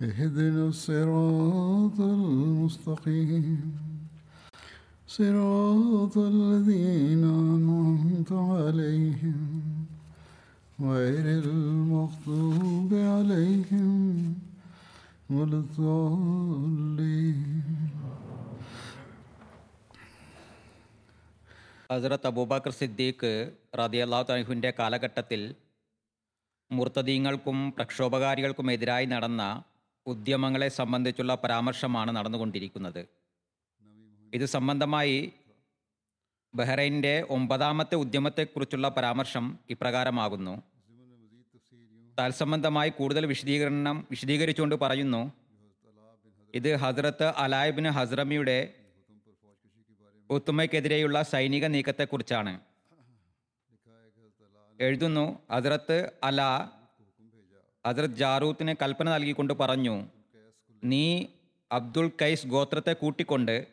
اهدنا الصراط المستقيم صراط الذين أنعمت عليهم غير المغضوب عليهم ولا الضالين ഹസ്രത്ത് അബൂബക്കർ സിദ്ദീഖ് റതിയല്ലാഹു തലഹുവിൻ്റെ കാലഘട്ടത്തിൽ മുർത്തദീങ്ങൾക്കും പ്രക്ഷോഭകാരികൾക്കും എതിരായി നടന്ന ഉദ്യമങ്ങളെ സംബന്ധിച്ചുള്ള പരാമർശമാണ് നടന്നുകൊണ്ടിരിക്കുന്നത്. ഇത് സംബന്ധമായി ബഹ്റൈന്റെ ഒമ്പതാമത്തെ ഉദ്യമത്തെക്കുറിച്ചുള്ള പരാമർശം ഇപ്രകാരമാകുന്നു. തത്സംബന്ധമായി കൂടുതൽ വിശദീകരണം വിശദീകരിച്ചുകൊണ്ട് പറയുന്നു ഇത് ഹസ്രത്ത് അലായിബിന് ഹസ്രമിയുടെ ഉത്തുമയ്ക്കെതിരെയുള്ള സൈനിക നീക്കത്തെക്കുറിച്ചാണ്. എഴുതുന്നു ഹസ്രത്ത് അല ഹസ്രത്ത് ജാറൂത്തിന് കൽപ്പന നൽകിക്കൊണ്ട് പറഞ്ഞു നീ അബ്ദുൾ കൈസ് ഗോത്രത്തെ കൂട്ടിക്കൊണ്ട്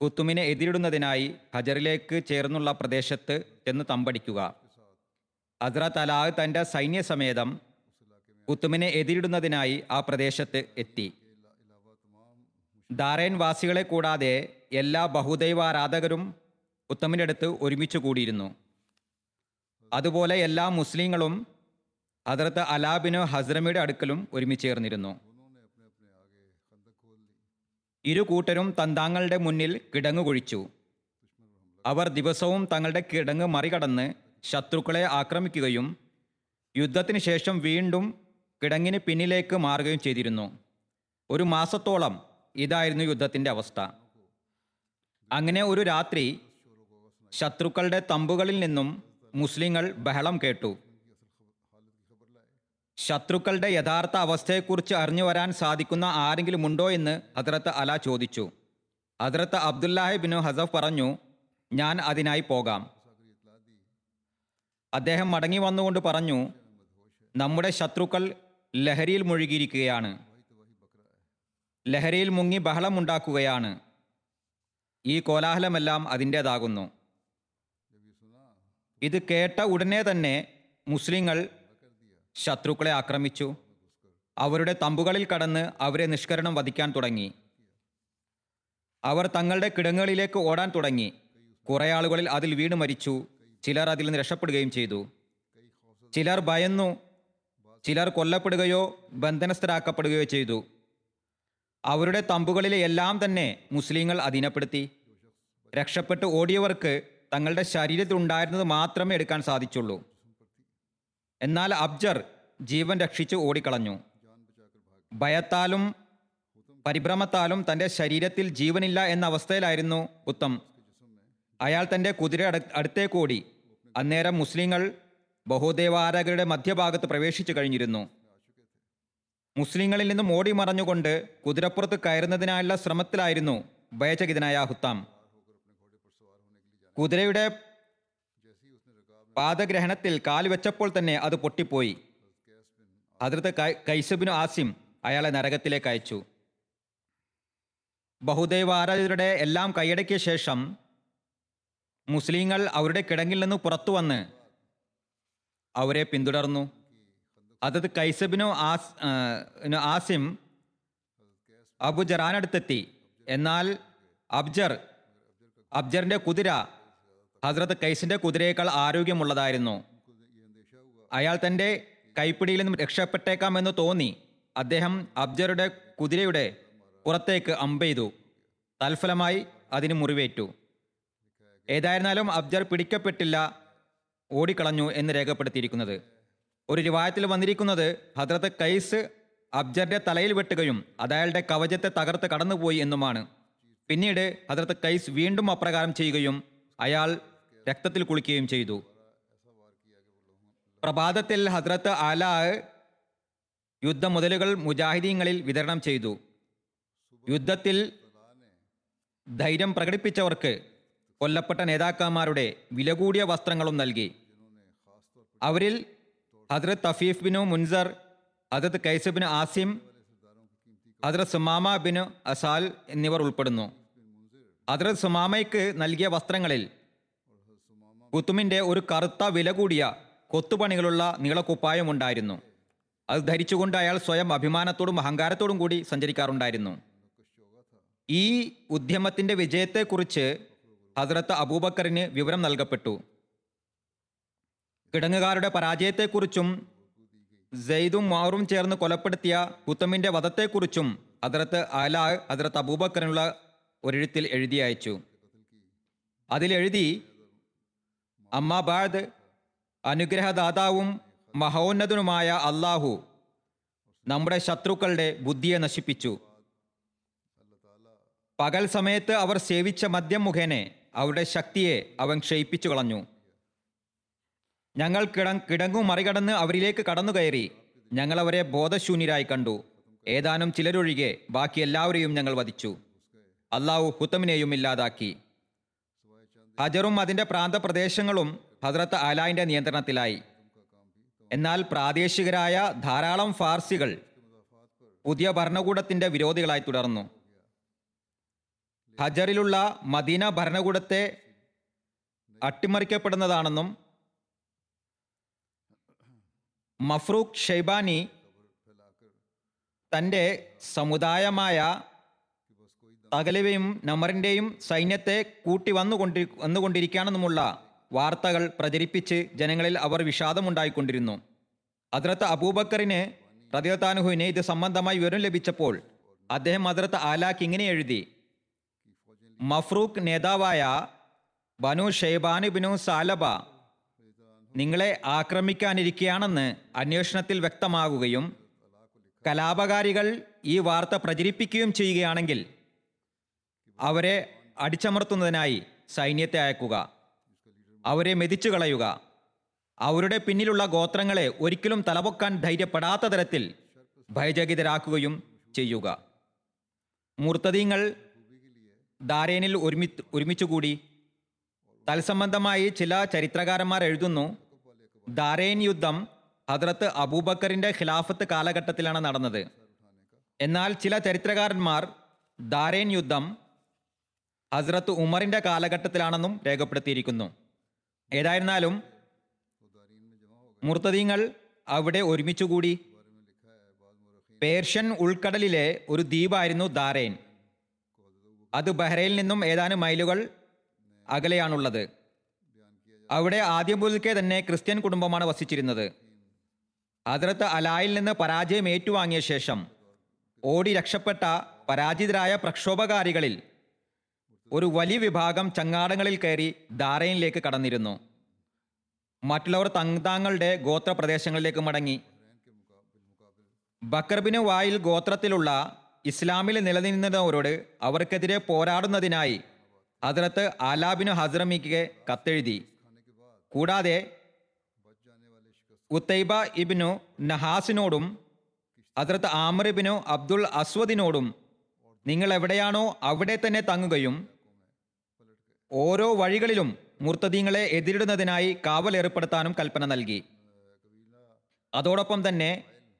കുത്തുമിനെ എതിരിടുന്നതിനായി ഹജറിലേക്ക് ചേർന്നുള്ള പ്രദേശത്ത് ചെന്ന് തമ്പടിക്കുക. ഹസ്രത്ത് അലാഹ് തന്റെ സൈന്യസമേതം കുത്തുമിനെ എതിരിടുന്നതിനായി ആ പ്രദേശത്ത് എത്തി. ദാരേൻ വാസികളെ കൂടാതെ എല്ലാ ബഹുദൈവാരാധകരും ഉത്തമിന്റെ അടുത്ത് ഒരുമിച്ച് കൂടിയിരുന്നു. അതുപോലെ എല്ലാ മുസ്ലിങ്ങളും ഹദ്രത്ത് അലാബിനോ ഹസ്രമിയുടെ അടുക്കലും ഒരുമിച്ചേർന്നിരുന്നു ഇരു കൂട്ടരും തന്താങ്ങളുടെ മുന്നിൽ കിടങ്ങു കുഴിച്ചു. അവർ ദിവസവും തങ്ങളുടെ കിടങ്ങ് മറികടന്ന് ശത്രുക്കളെ ആക്രമിക്കുകയും യുദ്ധത്തിന് ശേഷം വീണ്ടും കിടങ്ങിന് പിന്നിലേക്ക് മാറുകയും ചെയ്തിരുന്നു. ഒരു മാസത്തോളം ഇതായിരുന്നു യുദ്ധത്തിന്റെ അവസ്ഥ. അങ്ങനെ ഒരു രാത്രി ശത്രുക്കളുടെ തമ്പുകളിൽ നിന്നും മുസ്ലിങ്ങൾ ബഹളം കേട്ടു. ശത്രുക്കളുടെ യഥാർത്ഥ അവസ്ഥയെക്കുറിച്ച് അറിഞ്ഞു വരാൻ സാധിക്കുന്ന ആരെങ്കിലും ഉണ്ടോ എന്ന് ഹദ്രത്ത് അല ചോദിച്ചു. ഹദ്രത്ത് അബ്ദുല്ലാഹി ബിൻ ഹസഫ് പറഞ്ഞു ഞാൻ അതിനായി പോകാം. അദ്ദേഹം മടങ്ങി വന്നുകൊണ്ട് പറഞ്ഞു നമ്മുടെ ശത്രുക്കൾ ലഹരിയിൽ മുഴുകിയിരിക്കുകയാണ്. ലഹരിയിൽ മുങ്ങി ബഹളമുണ്ടാക്കുകയാണ് ഈ കോലാഹലമെല്ലാം അതിന്റേതാകുന്നു. ഇത് കേട്ട ഉടനെ തന്നെ മുസ്ലിങ്ങൾ ശത്രുക്കളെ ആക്രമിച്ചു. അവരുടെ തമ്പുകളിൽ കടന്ന് അവരെ നിഷ്കരണം വധിക്കാൻ തുടങ്ങി. അവർ തങ്ങളുടെ കിടങ്ങുകളിലേക്ക് ഓടാൻ തുടങ്ങി. കുറേ ആളുകളിൽ അതിൽ വീണ് മരിച്ചു. ചിലർ അതിൽ നിന്ന് രക്ഷപ്പെടുകയും ചെയ്തു. ചിലർ ഭയന്നു. ചിലർ കൊല്ലപ്പെടുകയോ ബന്ധനസ്ഥരാക്കപ്പെടുകയോ ചെയ്തു. അവരുടെ തമ്പുകളിലെ എല്ലാം തന്നെ മുസ്ലിങ്ങൾ അധീനപ്പെടുത്തി. രക്ഷപ്പെട്ട് ഓടിയവർക്ക് തങ്ങളുടെ ശരീരത്തിൽ ഉണ്ടായിരുന്നത് മാത്രമേ എടുക്കാൻ സാധിച്ചുള്ളൂ. എന്നാൽ അബ്ജർ ജീവൻ രക്ഷിച്ച് ഓടിക്കളഞ്ഞു. ഭയത്താലും പരിഭ്രമത്താലും തന്റെ ശരീരത്തിൽ ജീവനില്ല എന്ന അവസ്ഥയിലായിരുന്നു ഉത്തം. അയാൾ തന്റെ കുതിര അടുത്തേക്കോടി അന്നേരം മുസ്ലിങ്ങൾ ബഹുദേവാരാധകരുടെ മധ്യഭാഗത്ത് പ്രവേശിച്ചു കഴിഞ്ഞിരുന്നു. മുസ്ലിങ്ങളിൽ നിന്നും ഓടി മറഞ്ഞുകൊണ്ട് കുതിരപ്പുറത്ത് കയറുന്നതിനായുള്ള ശ്രമത്തിലായിരുന്നു ഭയചകിതനായ ഹുത്താം. കുതിരയുടെ പാദഗ്രഹണത്തിൽ കാൽ വെച്ചപ്പോൾ തന്നെ അത് പൊട്ടിപ്പോയി. ഹദ്രത്ത് കൈസബിനു ആസിം അയാളെ നരകത്തിലേക്ക് അയച്ചു. ബഹുദൈവ ആരാധകരുടെ എല്ലാം കൈയടക്കിയ ശേഷം മുസ്ലിങ്ങൾ അവരുടെ കിടങ്ങിൽ നിന്ന് പുറത്തു വന്ന് അവരെ പിന്തുടർന്നു. അതത് കൈസബിനോ ആസ് ആസിം അബു ജറാനടുത്തെത്തി എന്നാൽ അബ്ജർ അബ്ജറിന്റെ കുതിര ഹസ്രത്ത് കൈസിന്റെ കുതിരയേക്കാൾ ആരോഗ്യമുള്ളതായിരുന്നു. അയാൾ തന്റെ കൈപ്പിടിയിൽ നിന്നും രക്ഷപ്പെട്ടേക്കാമെന്ന് തോന്നി. അദ്ദേഹം അബ്ജറുടെ കുതിരയുടെ പുറത്തേക്ക് അമ്പെയ്തു തൽഫലമായി അതിന് മുറിവേറ്റു. ഏതായിരുന്നാലും അബ്ജർ പിടിക്കപ്പെട്ടില്ല ഓടിക്കളഞ്ഞു എന്ന് രേഖപ്പെടുത്തിയിരിക്കുന്നത്. ഒരു രൂപായത്തിൽ വന്നിരിക്കുന്നത് ഹദ്രത്ത് കൈസ് അബ്ജറിന്റെ തലയിൽ വെട്ടുകയും അത് അയാളുടെ കവചത്തെ തകർത്ത് കടന്നുപോയി എന്നുമാണ്. പിന്നീട് ഹദ്രത്ത് കൈസ് വീണ്ടും അപ്രകാരം ചെയ്യുകയും അയാൾ രക്തത്തിൽ കുളിക്കുകയും ചെയ്തു. പ്രഭാതത്തിൽ ഹദ്രത്ത് യുദ്ധ യുദ്ധമുതലുകൾ മുജാഹിദീങ്ങളിൽ വിതരണം ചെയ്തു. യുദ്ധത്തിൽ ധൈര്യം പ്രകടിപ്പിച്ചവർക്ക് കൊല്ലപ്പെട്ട നേതാക്കന്മാരുടെ വില കൂടിയ വസ്ത്രങ്ങളും നൽകി. അവരിൽ ഹദ്രത്ത് തഫീഫ് ബിനു മുൻസർ ഹദ്രത്ത് കൈസ് ബിൻ ആസിം ഹദ്രത് സുമാമ ബിനു അസാൽ എന്നിവർ ഉൾപ്പെടുന്നു. ഹദ്രത് സുമാമയ്ക്ക് നൽകിയ വസ്ത്രങ്ങളിൽ കുത്തുമിന്റെ ഒരു കറുത്ത വില കൂടിയ കൊത്തുപണികളുള്ള നീളക്കുപ്പായം ഉണ്ടായിരുന്നു അത് ധരിച്ചുകൊണ്ട് അയാൾ സ്വയം അഭിമാനത്തോടും അഹങ്കാരത്തോടും കൂടി സഞ്ചരിക്കാറുണ്ടായിരുന്നു. ഈ ഉദ്യമത്തിന്റെ വിജയത്തെക്കുറിച്ച് ഹസ്രത്ത് അബൂബക്കറിന് വിവരം നൽകപ്പെട്ടു. കിടങ്ങുകാരുടെ പരാജയത്തെക്കുറിച്ചും സെയ്ദും മാറും ചേർന്ന് കൊലപ്പെടുത്തിയ കുത്തമിന്റെ വധത്തെക്കുറിച്ചും ഹദ്രത്ത് അല ഹദ്രത്ത് അബൂബക്കറിനുള്ള ഒരെഴുത്തിൽ എഴുതി അയച്ചു. അതിലെഴുതി അമ്മാബാദ് അനുഗ്രഹദാതാവും മഹോന്നതനുമായ അള്ളാഹു നമ്മുടെ ശത്രുക്കളുടെ ബുദ്ധിയെ നശിപ്പിച്ചു. പകൽ സമയത്ത് അവർ സേവിച്ച മദ്യം മുഖേന അവരുടെ ശക്തിയെ അവൻ ക്ഷയിപ്പിച്ചു കളഞ്ഞു. ഞങ്ങൾ കിട കിടങ്ങു മറികടന്ന് അവരിലേക്ക് കടന്നു കയറി ഞങ്ങൾ അവരെ ബോധശൂന്യരായി കണ്ടു. ഏതാനും ചിലരൊഴികെ ബാക്കി എല്ലാവരെയും ഞങ്ങൾ വധിച്ചു. അള്ളാഹു ഹുത്തമിനെയും ഇല്ലാതാക്കി. ഹജറും അതിന്റെ പ്രാന്തപ്രദേശങ്ങളും ഹസ്രത്ത് ആലായിന്റെ നിയന്ത്രണത്തിലായി. എന്നാൽ പ്രാദേശികരായ ധാരാളം ഫാർസികൾ പുതിയ ഭരണകൂടത്തിന്റെ വിരോധികളായി തുടർന്നു. ഹജറിലുള്ള മദീന ഭരണകൂടത്തെ അട്ടിമറിക്കപ്പെടുന്നതാണെന്നും മഫ്രൂഖ് ഷെയ്ബാനി തന്റെ സമുദായമായ തകലവയും നമറിന്റെയും സൈന്യത്തെ കൂട്ടി വന്നുകൊണ്ടി വന്നുകൊണ്ടിരിക്കുകയാണെന്നുമുള്ള വാർത്തകൾ പ്രചരിപ്പിച്ച് ജനങ്ങളിൽ അവർ വിഷാദമുണ്ടായിക്കൊണ്ടിരുന്നു. അതിർത്ത് അബൂബക്കറിന് റദിയത്താനുഹുവിന് ഇത് സംബന്ധമായി വിവരം ലഭിച്ചപ്പോൾ അദ്ദേഹം അതിർത്ത് ആലാഖ് ഇങ്ങനെ എഴുതി. മഫ്രൂഖ് നേതാവായ ബനു ഷെയ്ബാനു ബിനു സാലബ നിങ്ങളെ ആക്രമിക്കാനിരിക്കുകയാണെന്ന് അന്വേഷണത്തിൽ വ്യക്തമാകുകയും കലാപകാരികൾ ഈ വാർത്ത പ്രചരിപ്പിക്കുകയും ചെയ്യുകയാണെങ്കിൽ അവരെ അടിച്ചമർത്തുന്നതിനായി സൈന്യത്തെ അയക്കുക. അവരെ മെതിച്ചു കളയുക. അവരുടെ പിന്നിലുള്ള ഗോത്രങ്ങളെ ഒരിക്കലും തലപൊക്കാൻ ധൈര്യപ്പെടാത്ത തരത്തിൽ ഭയചകിതരാക്കുകയും ചെയ്യുക. മൂർത്തതീങ്ങൾ ദാരേനിൽ ഒരുമി ഒരുമിച്ചുകൂടി. തത്സംബന്ധമായി ചില ചരിത്രകാരന്മാർ എഴുതുന്നു ദാരേൻ യുദ്ധം ഹദ്രത്ത് അബൂബക്കറിന്റെ ഖിലാഫത്ത് കാലഘട്ടത്തിലാണ് നടന്നത്. എന്നാൽ ചില ചരിത്രകാരന്മാർ ദാരേൻ യുദ്ധം ഹസ്രത്ത് ഉമറിന്റെ കാലഘട്ടത്തിലാണെന്നും രേഖപ്പെടുത്തിയിരിക്കുന്നു. ഏതായിരുന്നാലും മുർത്തദീങ്ങൾ അവിടെ ഒരുമിച്ചുകൂടി പേർഷ്യൻ ഉൾക്കടലിലെ ഒരു ദ്വീപായിരുന്നു ദാരേൻ. അത് ബഹ്റയിൽ നിന്നും ഏതാനും മൈലുകൾ അകലെയാണുള്ളത്. അവിടെ ആദ്യം മുതൽക്കേ തന്നെ ക്രിസ്ത്യൻ കുടുംബമാണ് വസിച്ചിരുന്നത്. അതിർത്ത് അലായിൽ നിന്ന് പരാജയം ഏറ്റുവാങ്ങിയ ശേഷം ഓടി രക്ഷപ്പെട്ട പരാജിതരായ പ്രക്ഷോഭകാരികളിൽ ഒരു വലിയ വിഭാഗം ചങ്ങാടങ്ങളിൽ കയറി ധാരയിലേക്ക് കടന്നിരുന്നു. മറ്റുള്ളവർ തങ്താങ്ങളുടെ ഗോത്രപ്രദേശങ്ങളിലേക്ക് മടങ്ങി. ബക്കർബിന് വായിൽ ഗോത്രത്തിലുള്ള ഇസ്ലാമിൽ നിലനിന്നവരോട് അവർക്കെതിരെ പോരാടുന്നതിനായി ഹദ്രത്ത് ആലാബിനു ഹസ്രമിക്ക് കത്തെഴുതി. കൂടാതെ ഉത്തൈബ ഇബിനു നഹാസിനോടും അതിർത്ത് ആമറിബിനു അബ്ദുൾ അസ്വദിനോടും നിങ്ങൾ എവിടെയാണോ അവിടെ തന്നെ തങ്ങുകയും ഓരോ വഴികളിലും മുർത്തദീങ്ങളെ എതിരിടുന്നതിനായി കാവൽ ഏർപ്പെടുത്താനും കൽപ്പന നൽകി. അതോടൊപ്പം തന്നെ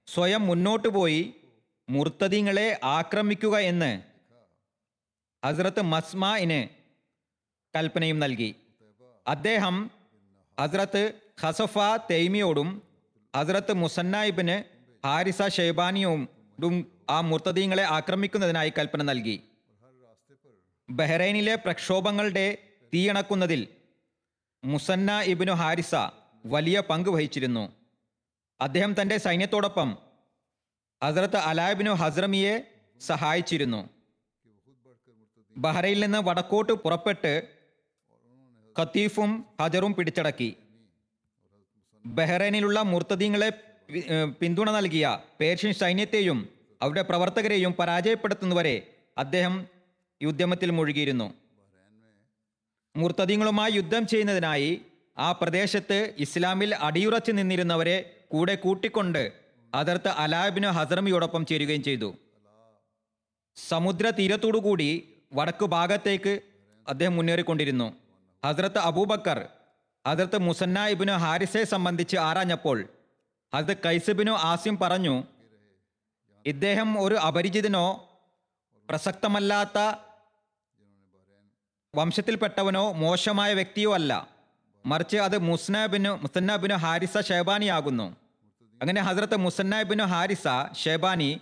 സ്വയം മുന്നോട്ടു പോയി മുർത്തദീങ്ങളെ ആക്രമിക്കുക എന്ന് ഹസ്രത്ത് മസ്മാന് കൽപ്പനയും നൽകി. അദ്ദേഹം ഹസ്രത്ത് ഹസഫ തെയ്മിയോടും ഹസ്രത്ത് മുസന്നായിബിന് ഹാരിസ ഷെയ്ബാനിയോടും ആ മുർത്തദീങ്ങളെ ആക്രമിക്കുന്നതിനായി കൽപ്പന നൽകി. ബഹ്റൈനിലെ പ്രക്ഷോഭങ്ങളുടെ തീയണക്കുന്നതിൽ മുസന്ന ഇബിനു ഹാരിസ വലിയ പങ്ക് വഹിച്ചിരുന്നു. അദ്ദേഹം തന്റെ സൈന്യത്തോടൊപ്പം ഹസ്രത്ത് അലാബിനു ഹസ്രമിയെ സഹായിച്ചിരുന്നു. ബഹ്റയിൽ നിന്ന് വടക്കോട്ട് പുറപ്പെട്ട് ഖത്തീഫും ഹജറും പിടിച്ചടക്കി. ബഹ്റൈനിലുള്ള മുർത്തദീങ്ങളെ പിന്തുണ നൽകിയ പേർഷ്യൻ സൈന്യത്തെയും അവരുടെ പ്രവർത്തകരെയും പരാജയപ്പെടുത്തുന്നവരെ അദ്ദേഹം ഈ ഉദ്യമത്തിൽ മുഴുകിയിരുന്നു. മുർത്തദീങ്ങളുമായി യുദ്ധം ചെയ്യുന്നതിനായി ആ പ്രദേശത്ത് ഇസ്ലാമിൽ അടിയുറച്ചു നിന്നിരുന്നവരെ കൂടെ കൂട്ടിക്കൊണ്ട് അതിർത്ത് അലാബിന് ഹസറമിയോടൊപ്പം ചേരുകയും ചെയ്തു. സമുദ്ര തീരത്തോടുകൂടി വടക്കു ഭാഗത്തേക്ക് അദ്ദേഹം മുന്നേറിക്കൊണ്ടിരുന്നു. ഹസ്രത്ത് അബൂബക്കർ ഹസ്രത്ത് മുസന്ന ഇബിനു ഹാരിസെ സംബന്ധിച്ച് ആരാഞ്ഞപ്പോൾ ഹസ്രത്ത് കൈസബിനു ആസിം പറഞ്ഞു ഇദ്ദേഹം ഒരു അപരിചിതനോ പ്രസക്തമല്ലാത്ത വംശത്തിൽപ്പെട്ടവനോ മോശമായ വ്യക്തിയോ അല്ല. മറിച്ച് അത് മുസ്നബിനു മുസന്നബിനു ഹാരിസ ഷേബാനിയാകുന്നു. അങ്ങനെ ഹസ്രത്ത് മുസന്നബിനു ഹാരിസ ഷേബാനി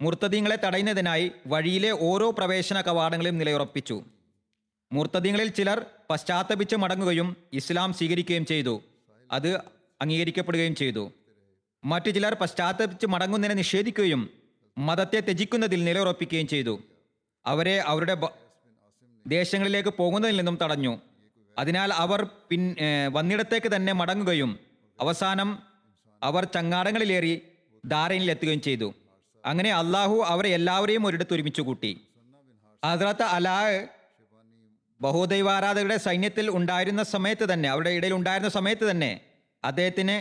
മുർത്തദീങ്ങളെ തടയുന്നതിനായി വഴിയിലെ ഓരോ പ്രവേശന കവാടങ്ങളും നിലയുറപ്പിച്ചു. മുർത്തദീങ്ങളിൽ ചിലർ പശ്ചാത്തപിച്ച് മടങ്ങുകയും ഇസ്ലാം സ്വീകരിക്കുകയും ചെയ്തു. അത് അംഗീകരിക്കപ്പെടുകയും ചെയ്തു. മറ്റു ചിലർ പശ്ചാത്തപിച്ച് മടങ്ങുന്നതിനെ നിഷേധിക്കുകയും മതത്തെ ത്യജിക്കുന്നതിൽ നിലയുറപ്പിക്കുകയും ചെയ്തു. അവരെ അവരുടെ ദേശങ്ങളിലേക്ക് പോകുന്നതിൽ നിന്നും തടഞ്ഞു. അതിനാൽ അവർ പിൻ വന്നിടത്തേക്ക് തന്നെ മടങ്ങുകയും അവസാനം അവർ ചങ്ങാടങ്ങളിലേറി ധാരയിലെത്തുകയും ചെയ്തു. അങ്ങനെ അള്ളാഹു അവരെ എല്ലാവരെയും ഒരിടത്ത് ഒരുമിച്ച് കൂട്ടി. ഹസ്രത്ത് അലാ ബഹുദൈവാരാധകരുടെ സൈന്യത്തിൽ ഉണ്ടായിരുന്ന സമയത്ത് തന്നെ അവരുടെ ഇടയിൽ ഉണ്ടായിരുന്ന സമയത്ത് തന്നെ അദ്ദേഹത്തിന്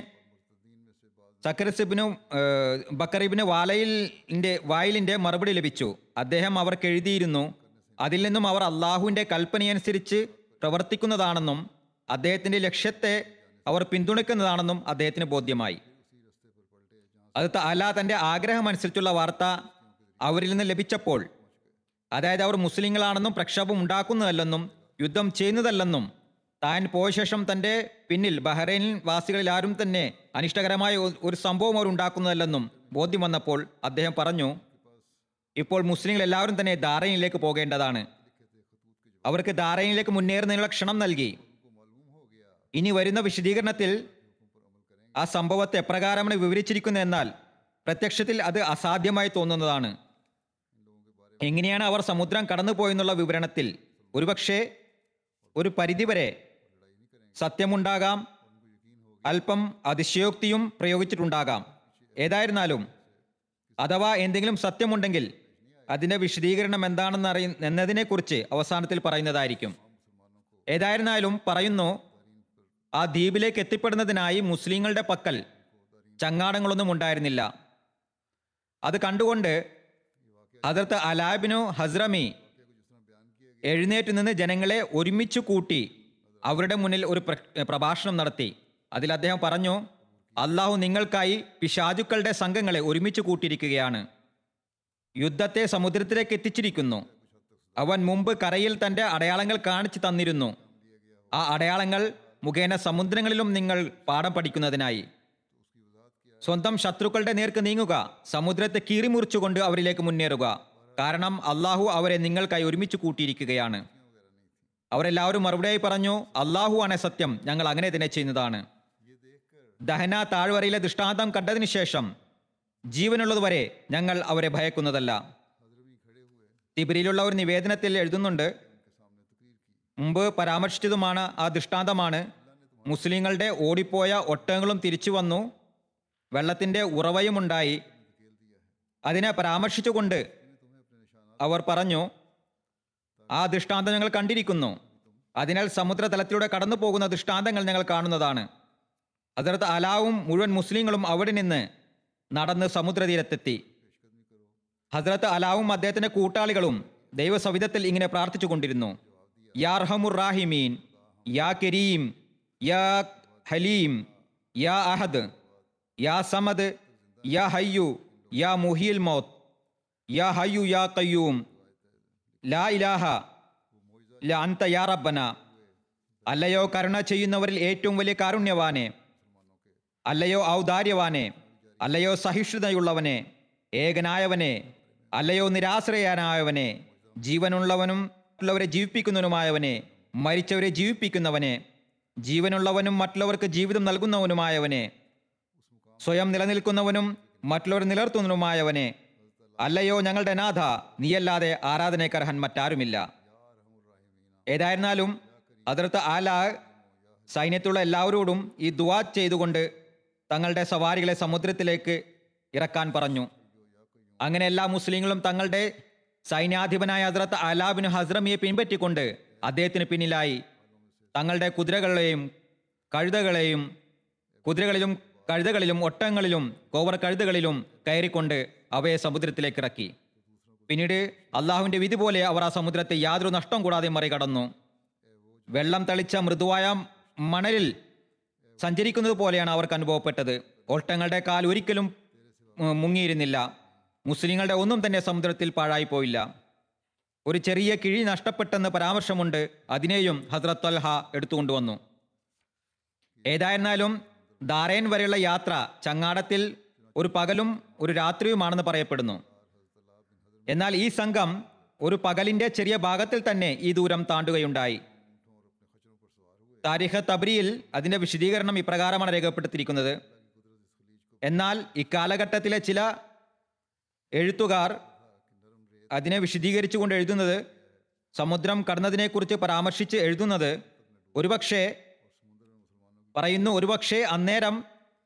സക്കരസിബിനും ബക്കറിബിന് വാലയിലിന്റെ വായിലിന്റെ മറുപടി ലഭിച്ചു. അദ്ദേഹം അവർക്ക് എഴുതിയിരുന്നു അതിൽ നിന്നും അവർ അള്ളാഹുവിന്റെ കൽപ്പനയനുസരിച്ച് പ്രവർത്തിക്കുന്നതാണെന്നും അദ്ദേഹത്തിന്റെ ലക്ഷ്യത്തെ അവർ പിന്തുണയ്ക്കുന്നതാണെന്നും അദ്ദേഹത്തിന് ബോധ്യമായി. അത് അല്ല തന്റെ ആഗ്രഹമനുസരിച്ചുള്ള വാർത്ത അവരിൽ നിന്ന് ലഭിച്ചപ്പോൾ അതായത് അവർ മുസ്ലിങ്ങളാണെന്നും പ്രക്ഷോഭം ഉണ്ടാക്കുന്നതല്ലെന്നും യുദ്ധം ചെയ്യുന്നതല്ലെന്നും താൻ പോയ ശേഷം തന്റെ പിന്നിൽ ബഹ്റൈൻ വാസികളിൽ ആരും തന്നെ അനിഷ്ടകരമായ ഒരു സംഭവം അവർ ഉണ്ടാക്കുന്നതല്ലെന്നും ബോധ്യം വന്നപ്പോൾ അദ്ദേഹം പറഞ്ഞു ഇപ്പോൾ മുസ്ലിങ്ങൾ എല്ലാവരും തന്നെ ധാരയിലേക്ക് പോകേണ്ടതാണ്. അവർക്ക് ധാരയിലേക്ക് മുന്നേറുന്നതിനുള്ള ക്ഷണം നൽകി. ഇനി വരുന്ന വിശദീകരണത്തിൽ ആ സംഭവത്തെ എപ്രകാരമാണ് വിവരിച്ചിരിക്കുന്നത് എന്നാൽ പ്രത്യക്ഷത്തിൽ അത് അസാധ്യമായി തോന്നുന്നതാണ്. എങ്ങനെയാണ് അവർ സമുദ്രം കടന്നുപോയെന്നുള്ള വിവരണത്തിൽ? ഒരുപക്ഷെ ഒരു പരിധിവരെ സത്യമുണ്ടാകാം അല്പം അതിശയോക്തിയും പ്രയോഗിച്ചിട്ടുണ്ടാകാം. ഏതായിരുന്നാലും അഥവാ എന്തെങ്കിലും സത്യമുണ്ടെങ്കിൽ അതിന്റെ വിശദീകരണം എന്താണെന്ന് അറിയ എന്നതിനെക്കുറിച്ച് അവസാനത്തിൽ പറയുന്നതായിരിക്കും. ഏതായിരുന്നാലും പറയുന്നു ആ ദ്വീപിലേക്ക് എത്തിപ്പെടുന്നതിനായി മുസ്ലിങ്ങളുടെ പക്കൽ ചങ്ങാടങ്ങളൊന്നും ഉണ്ടായിരുന്നില്ല. അത് കണ്ടുകൊണ്ട് അതിർത്ത് അലാബിനു ഹസ്രമി എഴുന്നേറ്റ് നിന്ന് ജനങ്ങളെ ഒരുമിച്ച് കൂട്ടി അവരുടെ മുന്നിൽ ഒരു പ്രഭാഷണം നടത്തി. അതിൽ അദ്ദേഹം പറഞ്ഞു അള്ളാഹു നിങ്ങൾക്കായി പിശാചുക്കളുടെ സംഘങ്ങളെ ഒരുമിച്ച് കൂട്ടിയിരിക്കുകയാണ്. യുദ്ധത്തെ സമുദ്രത്തിലേക്ക് എത്തിച്ചിരിക്കുന്നു. അവൻ മുമ്പ് കരയിൽ തന്റെ അടയാളങ്ങൾ കാണിച്ചു തന്നിരുന്നു. ആ അടയാളങ്ങൾ മുഖേന സമുദ്രങ്ങളിലും നിങ്ങൾ പാഠം പഠിക്കുന്നതിനായി. സ്വന്തം ശത്രുക്കളുടെ നേർക്ക് നീങ്ങുക സമുദ്രത്തെ കീറിമുറിച്ചുകൊണ്ട് അവരിലേക്ക് മുന്നേറുക. കാരണം അള്ളാഹു അവരെ നിങ്ങൾക്കായി ഒരുമിച്ച് കൂട്ടിയിരിക്കുകയാണ്. അവരെല്ലാവരും മറുപടിയായി പറഞ്ഞു അള്ളാഹു ആണ് സത്യം ഞങ്ങൾ അങ്ങനെ തന്നെ ചെയ്യുന്നതാണ്. ദഹന താഴ്വരയിലെ ദൃഷ്ടാന്തം കണ്ടതിന് ശേഷം ജീവനുള്ളതുവരെ ഞങ്ങൾ അവരെ ഭയക്കുന്നതല്ല. തിബിരിയിലുള്ള ഒരു നിവേദനത്തിൽ എഴുതുന്നുണ്ട് മുമ്പ് പരാമർശിച്ചതുമാണ് ആ ദൃഷ്ടാന്തമാണ്. മുസ്ലിങ്ങളുടെ ഓടിപ്പോയ ഒട്ടകങ്ങളും തിരിച്ചു വന്നു. വെള്ളത്തിന്റെ ഉറവയുമുണ്ടായി. അതിനെ പരാമർശിച്ചുകൊണ്ട് അവർ പറഞ്ഞു ആ ദൃഷ്ടാന്തം ഞങ്ങൾ കണ്ടിരിക്കുന്നു. അതിനാൽ സമുദ്രതലത്തിലൂടെ കടന്നു പോകുന്ന ദൃഷ്ടാന്തങ്ങൾ ഞങ്ങൾ കാണുന്നതാണ്. അതിർത്ത് അലാവും മുഴുവൻ മുസ്ലിങ്ങളും അവിടെ നിന്ന് നടന്ന് സമുദ്രതീരത്തെത്തി. ഹസ്രത്ത് അലാവും അദ്ദേഹത്തിന്റെ കൂട്ടാളികളും ദൈവസവിധത്തിൽ ഇങ്ങനെ പ്രാർത്ഥിച്ചു കൊണ്ടിരുന്നു യാ യാ കരീം യാ ഹലീം യാ അഹദ് യാ സമദ് യാ ഹയ്യു യാ മുഹിൽ മൗത്ത് യാ ഹയ്യു യാ കയ്യൂം ലാ ഇലാഹ ല അന്ത യാ റബ്ബന. അല്ലയോ കരുണ ചെയ്യുന്നവരിൽ ഏറ്റവും വലിയ കാരുണ്യവാനെ. അല്ലയോ ഔദാര്യവാനെ. അല്ലയോ സഹിഷ്ണുതയുള്ളവനെ ഏകനായവനെ അല്ലയോ നിരാശ്രയനായവനെ ജീവനുള്ളവനും മറ്റുള്ളവരെ ജീവിപ്പിക്കുന്നവനുമായവനെ മരിച്ചവരെ ജീവിപ്പിക്കുന്നവനെ ജീവനുള്ളവനും മറ്റുള്ളവർക്ക് ജീവിതം നൽകുന്നവനുമായവനെ സ്വയം നിലനിൽക്കുന്നവനും മറ്റുള്ളവർ നിലർത്തുന്നവനുമായവനെ അല്ലയോ ഞങ്ങളുടെ നാഥ നീയല്ലാതെ ആരാധനക്കർഹൻ മറ്റാരുമില്ല. ഏതായിരുന്നാലും അതിർത്ത് ആല സൈന്യത്തിലുള്ള എല്ലാവരോടും ഈ ദുവാ ചെയ്തുകൊണ്ട് തങ്ങളുടെ സവാരികളെ സമുദ്രത്തിലേക്ക് ഇറക്കാൻ പറഞ്ഞു. അങ്ങനെ എല്ലാ മുസ്ലിങ്ങളും തങ്ങളുടെ സൈന്യാധിപനായ ഹസ്രത്ത് അലാബിന് ഹസ്രമിയെ പിൻപറ്റിക്കൊണ്ട് അദ്ദേഹത്തിന് പിന്നിലായി. തങ്ങളുടെ കുതിരകളെയും കഴുതകളെയും കുതിരകളിലും കഴുതകളിലും ഒട്ടങ്ങളിലും കോവർ കഴുതകളിലും കയറിക്കൊണ്ട് അവയെ സമുദ്രത്തിലേക്ക് ഇറക്കി. പിന്നീട് അള്ളാഹുവിന്റെ വിധി പോലെ അവർ ആ സമുദ്രത്തെ യാതൊരു നഷ്ടം കൂടാതെ മറികടന്നു. വെള്ളം തളിച്ച മൃദുവായ മണലിൽ സഞ്ചരിക്കുന്നത് പോലെയാണ് അവർക്ക് അനുഭവപ്പെട്ടത്. ഒട്ടങ്ങളുടെ കാൽ ഒരിക്കലും മുങ്ങിയിരുന്നില്ല. മുസ്ലിങ്ങളുടെ ഒന്നും തന്നെ സമുദ്രത്തിൽ പാഴായിപ്പോയില്ല. ഒരു ചെറിയ കിഴി നഷ്ടപ്പെട്ടെന്ന് പരാമർശമുണ്ട്. അതിനെയും ഹസ്രത്ത് അൽഹ എടുത്തുകൊണ്ടുവന്നു. ഏതായിരുന്നാലും ദാരേൻ വരെയുള്ള യാത്ര ചങ്ങാടത്തിൽ ഒരു പകലും ഒരു രാത്രിയുമാണെന്ന് പറയപ്പെടുന്നു. എന്നാൽ ഈ സംഘം ഒരു പകലിന്റെ ചെറിയ ഭാഗത്തിൽ തന്നെ ഈ ദൂരം താണ്ടുകയുണ്ടായി. താരിഖ തബ്രിയിൽ അതിന്റെ വിശദീകരണം ഇപ്രകാരമാണ് രേഖപ്പെടുത്തിയിരിക്കുന്നത്. എന്നാൽ ഇക്കാലഘട്ടത്തിലെ ചില എഴുത്തുകാർ അതിനെ വിശദീകരിച്ചുകൊണ്ട് എഴുതുന്നത് സമുദ്രം കടന്നതിനെക്കുറിച്ച് പരാമർശിച്ച് എഴുതുന്നത് ഒരുപക്ഷെ പറയുന്നു ഒരുപക്ഷെ അന്നേരം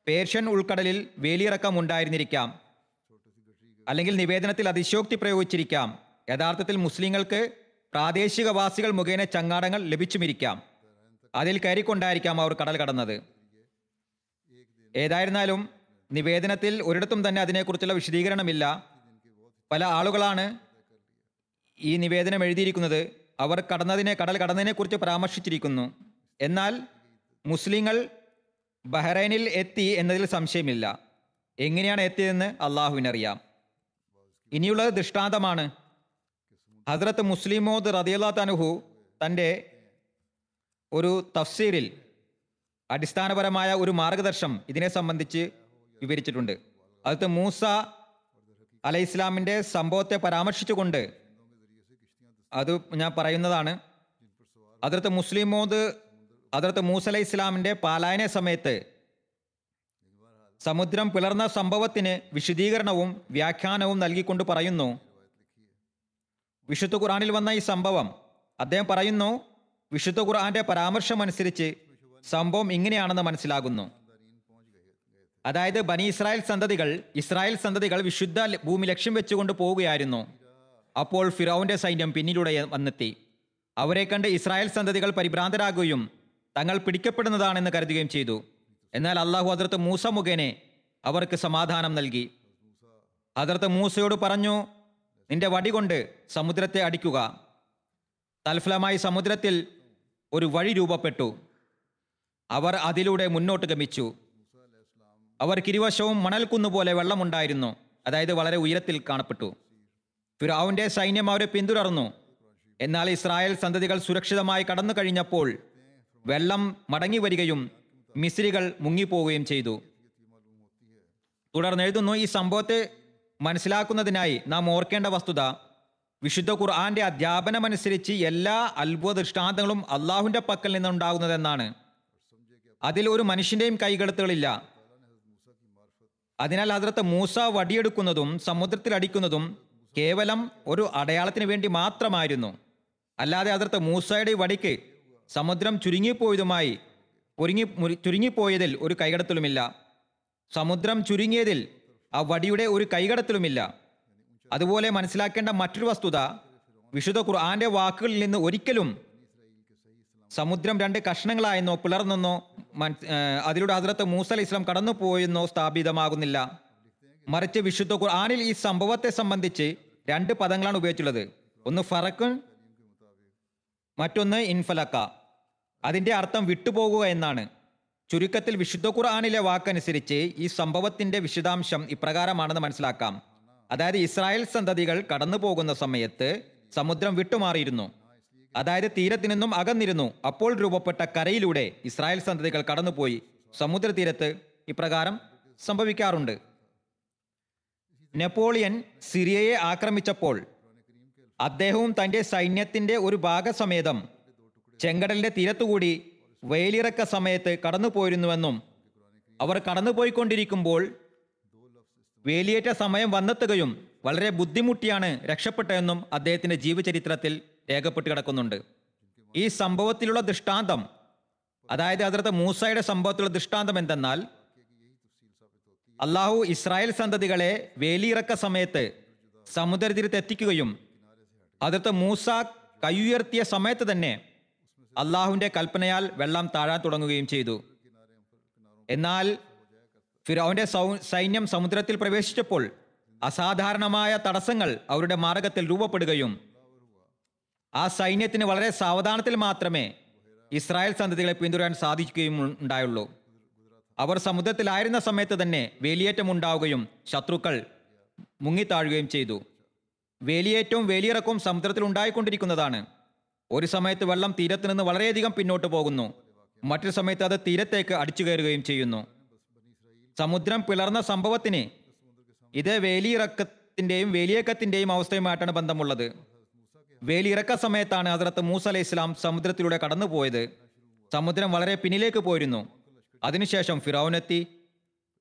പേർഷ്യൻ ഉൾക്കടലിൽ വേലിയിറക്കം ഉണ്ടായിരുന്നിരിക്കാം. അല്ലെങ്കിൽ നിവേദനത്തിൽ അതിശോക്തി പ്രയോഗിച്ചിരിക്കാം. യഥാർത്ഥത്തിൽ മുസ്ലിങ്ങൾക്ക് പ്രാദേശികവാസികൾ മുഖേന ചങ്ങാടങ്ങൾ ലഭിച്ചുമിരിക്കാം. അതിൽ കയറിക്കൊണ്ടായിരിക്കാം അവർ കടൽ കടന്നത്. ഏതായിരുന്നാലും നിവേദനത്തിൽ ഒരിടത്തും തന്നെ അതിനെക്കുറിച്ചുള്ള വിശദീകരണമില്ല. പല ആളുകളാണ് ഈ നിവേദനം എഴുതിയിരിക്കുന്നത്. അവർ കടന്നതിനെ കടൽ കടന്നതിനെ കുറിച്ച് പരാമർശിച്ചിരിക്കുന്നു. എന്നാൽ മുസ്ലിങ്ങൾ ബഹ്റൈനിൽ എത്തി എന്നതിൽ സംശയമില്ല. എങ്ങനെയാണ് എത്തിയതെന്ന് അള്ളാഹുവിനറിയാം. ഇനിയുള്ളത് ദൃഷ്ടാന്തമാണ്. ഹസ്രത്ത് മുസ്ലിമോദ് റതിയുള്ള തനുഹു തന്റെ ഒരു തഫ്സീരിൽ അടിസ്ഥാനപരമായ ഒരു മാർഗദർശം ഇതിനെ സംബന്ധിച്ച് വിവരിച്ചിട്ടുണ്ട്. അത് മൂസ അലൈഹി ഇസ്ലാമിന്റെ സംഭവത്തെ പരാമർശിച്ചുകൊണ്ട് അത് ഞാൻ പറയുന്നതാണ്. അതിർത്ത് മുസ്ലിമോദ് അതിർത്ത് മൂസ അലൈഹി ഇസ്ലാമിന്റെ പാലായന സമയത്ത് സമുദ്രം പിളർന്ന സംഭവത്തിന് വിശദീകരണവും വ്യാഖ്യാനവും നൽകിക്കൊണ്ട് പറയുന്നു. വിശുദ്ധ ഖുറാനിൽ വന്ന ഈ സംഭവം അദ്ദേഹം പറയുന്നു വിശുദ്ധ ഖുർആന്റെ പരാമർശമനുസരിച്ച് സംഭവം ഇങ്ങനെയാണെന്ന് മനസ്സിലാകുന്നു. അതായത് ബനി ഇസ്രായേൽ സന്തതികൾ ഇസ്രായേൽ സന്തതികൾ വിശുദ്ധ ഭൂമി ലക്ഷ്യം വെച്ചുകൊണ്ട് പോവുകയായിരുന്നു. അപ്പോൾ ഫിറൌന്റെ സൈന്യം പിന്നിലൂടെ വന്നെത്തി. അവരെ കണ്ട് ഇസ്രായേൽ സന്തതികൾ പരിഭ്രാന്തരാകുകയും തങ്ങൾ പിടിക്കപ്പെടുന്നതാണെന്ന് കരുതുകയും ചെയ്തു. എന്നാൽ അള്ളാഹു അതിർത്ത് മൂസ മുഖേനെ അവർക്ക് സമാധാനം നൽകി. അതിർത്ത് മൂസയോട് പറഞ്ഞു നിന്റെ വടി കൊണ്ട് സമുദ്രത്തെ അടിക്കുക. തൽഫലമായി സമുദ്രത്തിൽ ഒരു വഴി രൂപപ്പെട്ടു. അവർ അതിലൂടെ മുന്നോട്ട് ഗമിച്ചു. അവർ കിരുവശവും മണൽക്കുന്ന് പോലെ വെള്ളമുണ്ടായിരുന്നു. അതായത് വളരെ ഉയരത്തിൽ കാണപ്പെട്ടു. ഫിറാവുന്റെ സൈന്യം അവരെ പിന്തുടർന്നു. എന്നാൽ ഇസ്രായേൽ സന്തതികൾ സുരക്ഷിതമായി കടന്നു കഴിഞ്ഞപ്പോൾ വെള്ളം മടങ്ങി വരികയും മിസ്രികൾ മുങ്ങിപ്പോവുകയും ചെയ്തു. തുടർന്ന് എഴുതുന്നു ഈ സംഭവത്തെ മനസ്സിലാക്കുന്നതിനായി നാം ഓർക്കേണ്ട വസ്തുത വിശുദ്ധ ഖുർആന്റെ അധ്യാപനമനുസരിച്ച് എല്ലാ അത്ഭുത ദൃഷ്ടാന്തങ്ങളും അള്ളാഹുവിന്റെ പക്കൽ നിന്നുണ്ടാകുന്നതെന്നാണ്. അതിൽ ഒരു മനുഷ്യന്റെയും കൈകെടുത്തുകളില്ല. അതിനാൽ അതിർത്ത് മൂസ വടിയെടുക്കുന്നതും സമുദ്രത്തിൽ അടിക്കുന്നതും കേവലം ഒരു അടയാളത്തിന് വേണ്ടി മാത്രമായിരുന്നു. അല്ലാതെ അതിർത്ത് മൂസയുടെ വടിക്ക് സമുദ്രം ചുരുങ്ങിപ്പോയതുമായി ഒരുങ്ങി മുരി- ചുരുങ്ങിപ്പോയതിൽ ഒരു കൈകടത്തലുമില്ല. സമുദ്രം ചുരുങ്ങിയതിൽ ആ വടിയുടെ ഒരു കൈകടത്തലുമില്ല. അതുപോലെ മനസ്സിലാക്കേണ്ട മറ്റൊരു വസ്തുത വിശുദ്ധ ഖുർആന്റെ വാക്കുകളിൽ നിന്ന് ഒരിക്കലും സമുദ്രം രണ്ട് കഷ്ണങ്ങളായെന്നോ പിളർന്നെന്നോ അതിലൂടെ ഹസ്രത്ത് മൂസ അലി ഇസ്ലാം കടന്നുപോയെന്നോ സ്ഥാപിതമാകുന്നില്ല. മറിച്ച് വിശുദ്ധ ഖുർആാനിൽ ഈ സംഭവത്തെ സംബന്ധിച്ച് രണ്ട് പദങ്ങളാണ് ഉപയോഗിച്ചിട്ടുള്ളത്. ഒന്ന് ഫറക്കുൻ മറ്റൊന്ന് ഇൻഫലക്ക. അതിന്റെ അർത്ഥം വിട്ടുപോകുക എന്നാണ്. ചുരുക്കത്തിൽ വിശുദ്ധ ഖുർആാനിലെ വാക്കനുസരിച്ച് ഈ സംഭവത്തിന്റെ വിശദാംശം ഇപ്രകാരമാണെന്ന് മനസ്സിലാക്കാം. അതായത് ഇസ്രായേൽ സന്തതികൾ കടന്നു പോകുന്ന സമയത്ത് സമുദ്രം വിട്ടുമാറിയിരുന്നു. അതായത് തീരത്തു നിന്നും അകന്നിരുന്നു. അപ്പോൾ രൂപപ്പെട്ട കരയിലൂടെ ഇസ്രായേൽ സന്തതികൾ കടന്നുപോയി. സമുദ്രതീരത്ത് ഇപ്രകാരം സംഭവിക്കാറുണ്ട്. നെപ്പോളിയൻ സിറിയയെ ആക്രമിച്ചപ്പോൾ അദ്ദേഹവും തന്റെ സൈന്യത്തിന്റെ ഒരു ഭാഗസമേതം ചെങ്കടലിന്റെ തീരത്തുകൂടി വെയിലിറക്ക സമയത്ത് കടന്നുപോയിരുന്നുവെന്നും അവർ കടന്നുപോയിക്കൊണ്ടിരിക്കുമ്പോൾ വേലിയേറ്റ സമയം വന്നെത്തുകയും വളരെ ബുദ്ധിമുട്ടിയാണ് രക്ഷപ്പെട്ടതെന്നും അദ്ദേഹത്തിന്റെ ജീവചരിത്രത്തിൽ രേഖപ്പെട്ട് കിടക്കുന്നുണ്ട്. ഈ സംഭവത്തിലുള്ള ദൃഷ്ടാന്തം അതായത് അതിർത്ത് മൂസയുടെ സംഭവത്തിലുള്ള ദൃഷ്ടാന്തം എന്തെന്നാൽ അള്ളാഹു ഇസ്രായേൽ സന്തതികളെ വേലിയിറക്ക സമയത്ത് സമുദ്രതീരത്ത് എത്തിക്കുകയും അതിർത്ത് മൂസ കൈയുയർത്തിയ സമയത്ത് തന്നെ അള്ളാഹുവിന്റെ കൽപ്പനയാൽ വെള്ളം താഴാൻ തുടങ്ങുകയും ചെയ്തു. എന്നാൽ ഫിറോന്റെ സൈന്യം സമുദ്രത്തിൽ പ്രവേശിച്ചപ്പോൾ അസാധാരണമായ തടസ്സങ്ങൾ അവരുടെ മാർഗത്തിൽ രൂപപ്പെടുകയും ആ സൈന്യത്തിന് വളരെ സാവധാനത്തിൽ മാത്രമേ ഇസ്രായേൽ സന്തതികളെ പിന്തുടരാൻ സാധിക്കുകയും ഉണ്ടായുള്ളൂ. അവർ സമുദ്രത്തിലായിരുന്ന സമയത്ത് തന്നെ വേലിയേറ്റം ഉണ്ടാവുകയും ശത്രുക്കൾ മുങ്ങിത്താഴുകയും ചെയ്തു. വേലിയേറ്റവും വേലിയിറക്കവും സമുദ്രത്തിൽ ഉണ്ടായിക്കൊണ്ടിരിക്കുന്നതാണ്. ഒരു സമയത്ത് വെള്ളം തീരത്ത് നിന്ന് വളരെയധികം പിന്നോട്ട് പോകുന്നു. മറ്റൊരു സമയത്ത് അത് തീരത്തേക്ക് അടിച്ചു കയറുകയും ചെയ്യുന്നു. സമുദ്രം പിളർന്ന സംഭവത്തിന് ഇത് വേലിയിറക്കത്തിന്റെയും വേലിയേക്കത്തിന്റെയും അവസ്ഥയുമായിട്ടാണ് ബന്ധമുള്ളത്. വേലിയിറക്ക സമയത്താണ് അതിർത്ത് മൂസ അലൈഹി ഇസ്ലാം സമുദ്രത്തിലൂടെ കടന്നുപോയത്. സമുദ്രം വളരെ പിന്നിലേക്ക് പോയിരുന്നു. അതിനുശേഷം ഫിറൌനെത്തി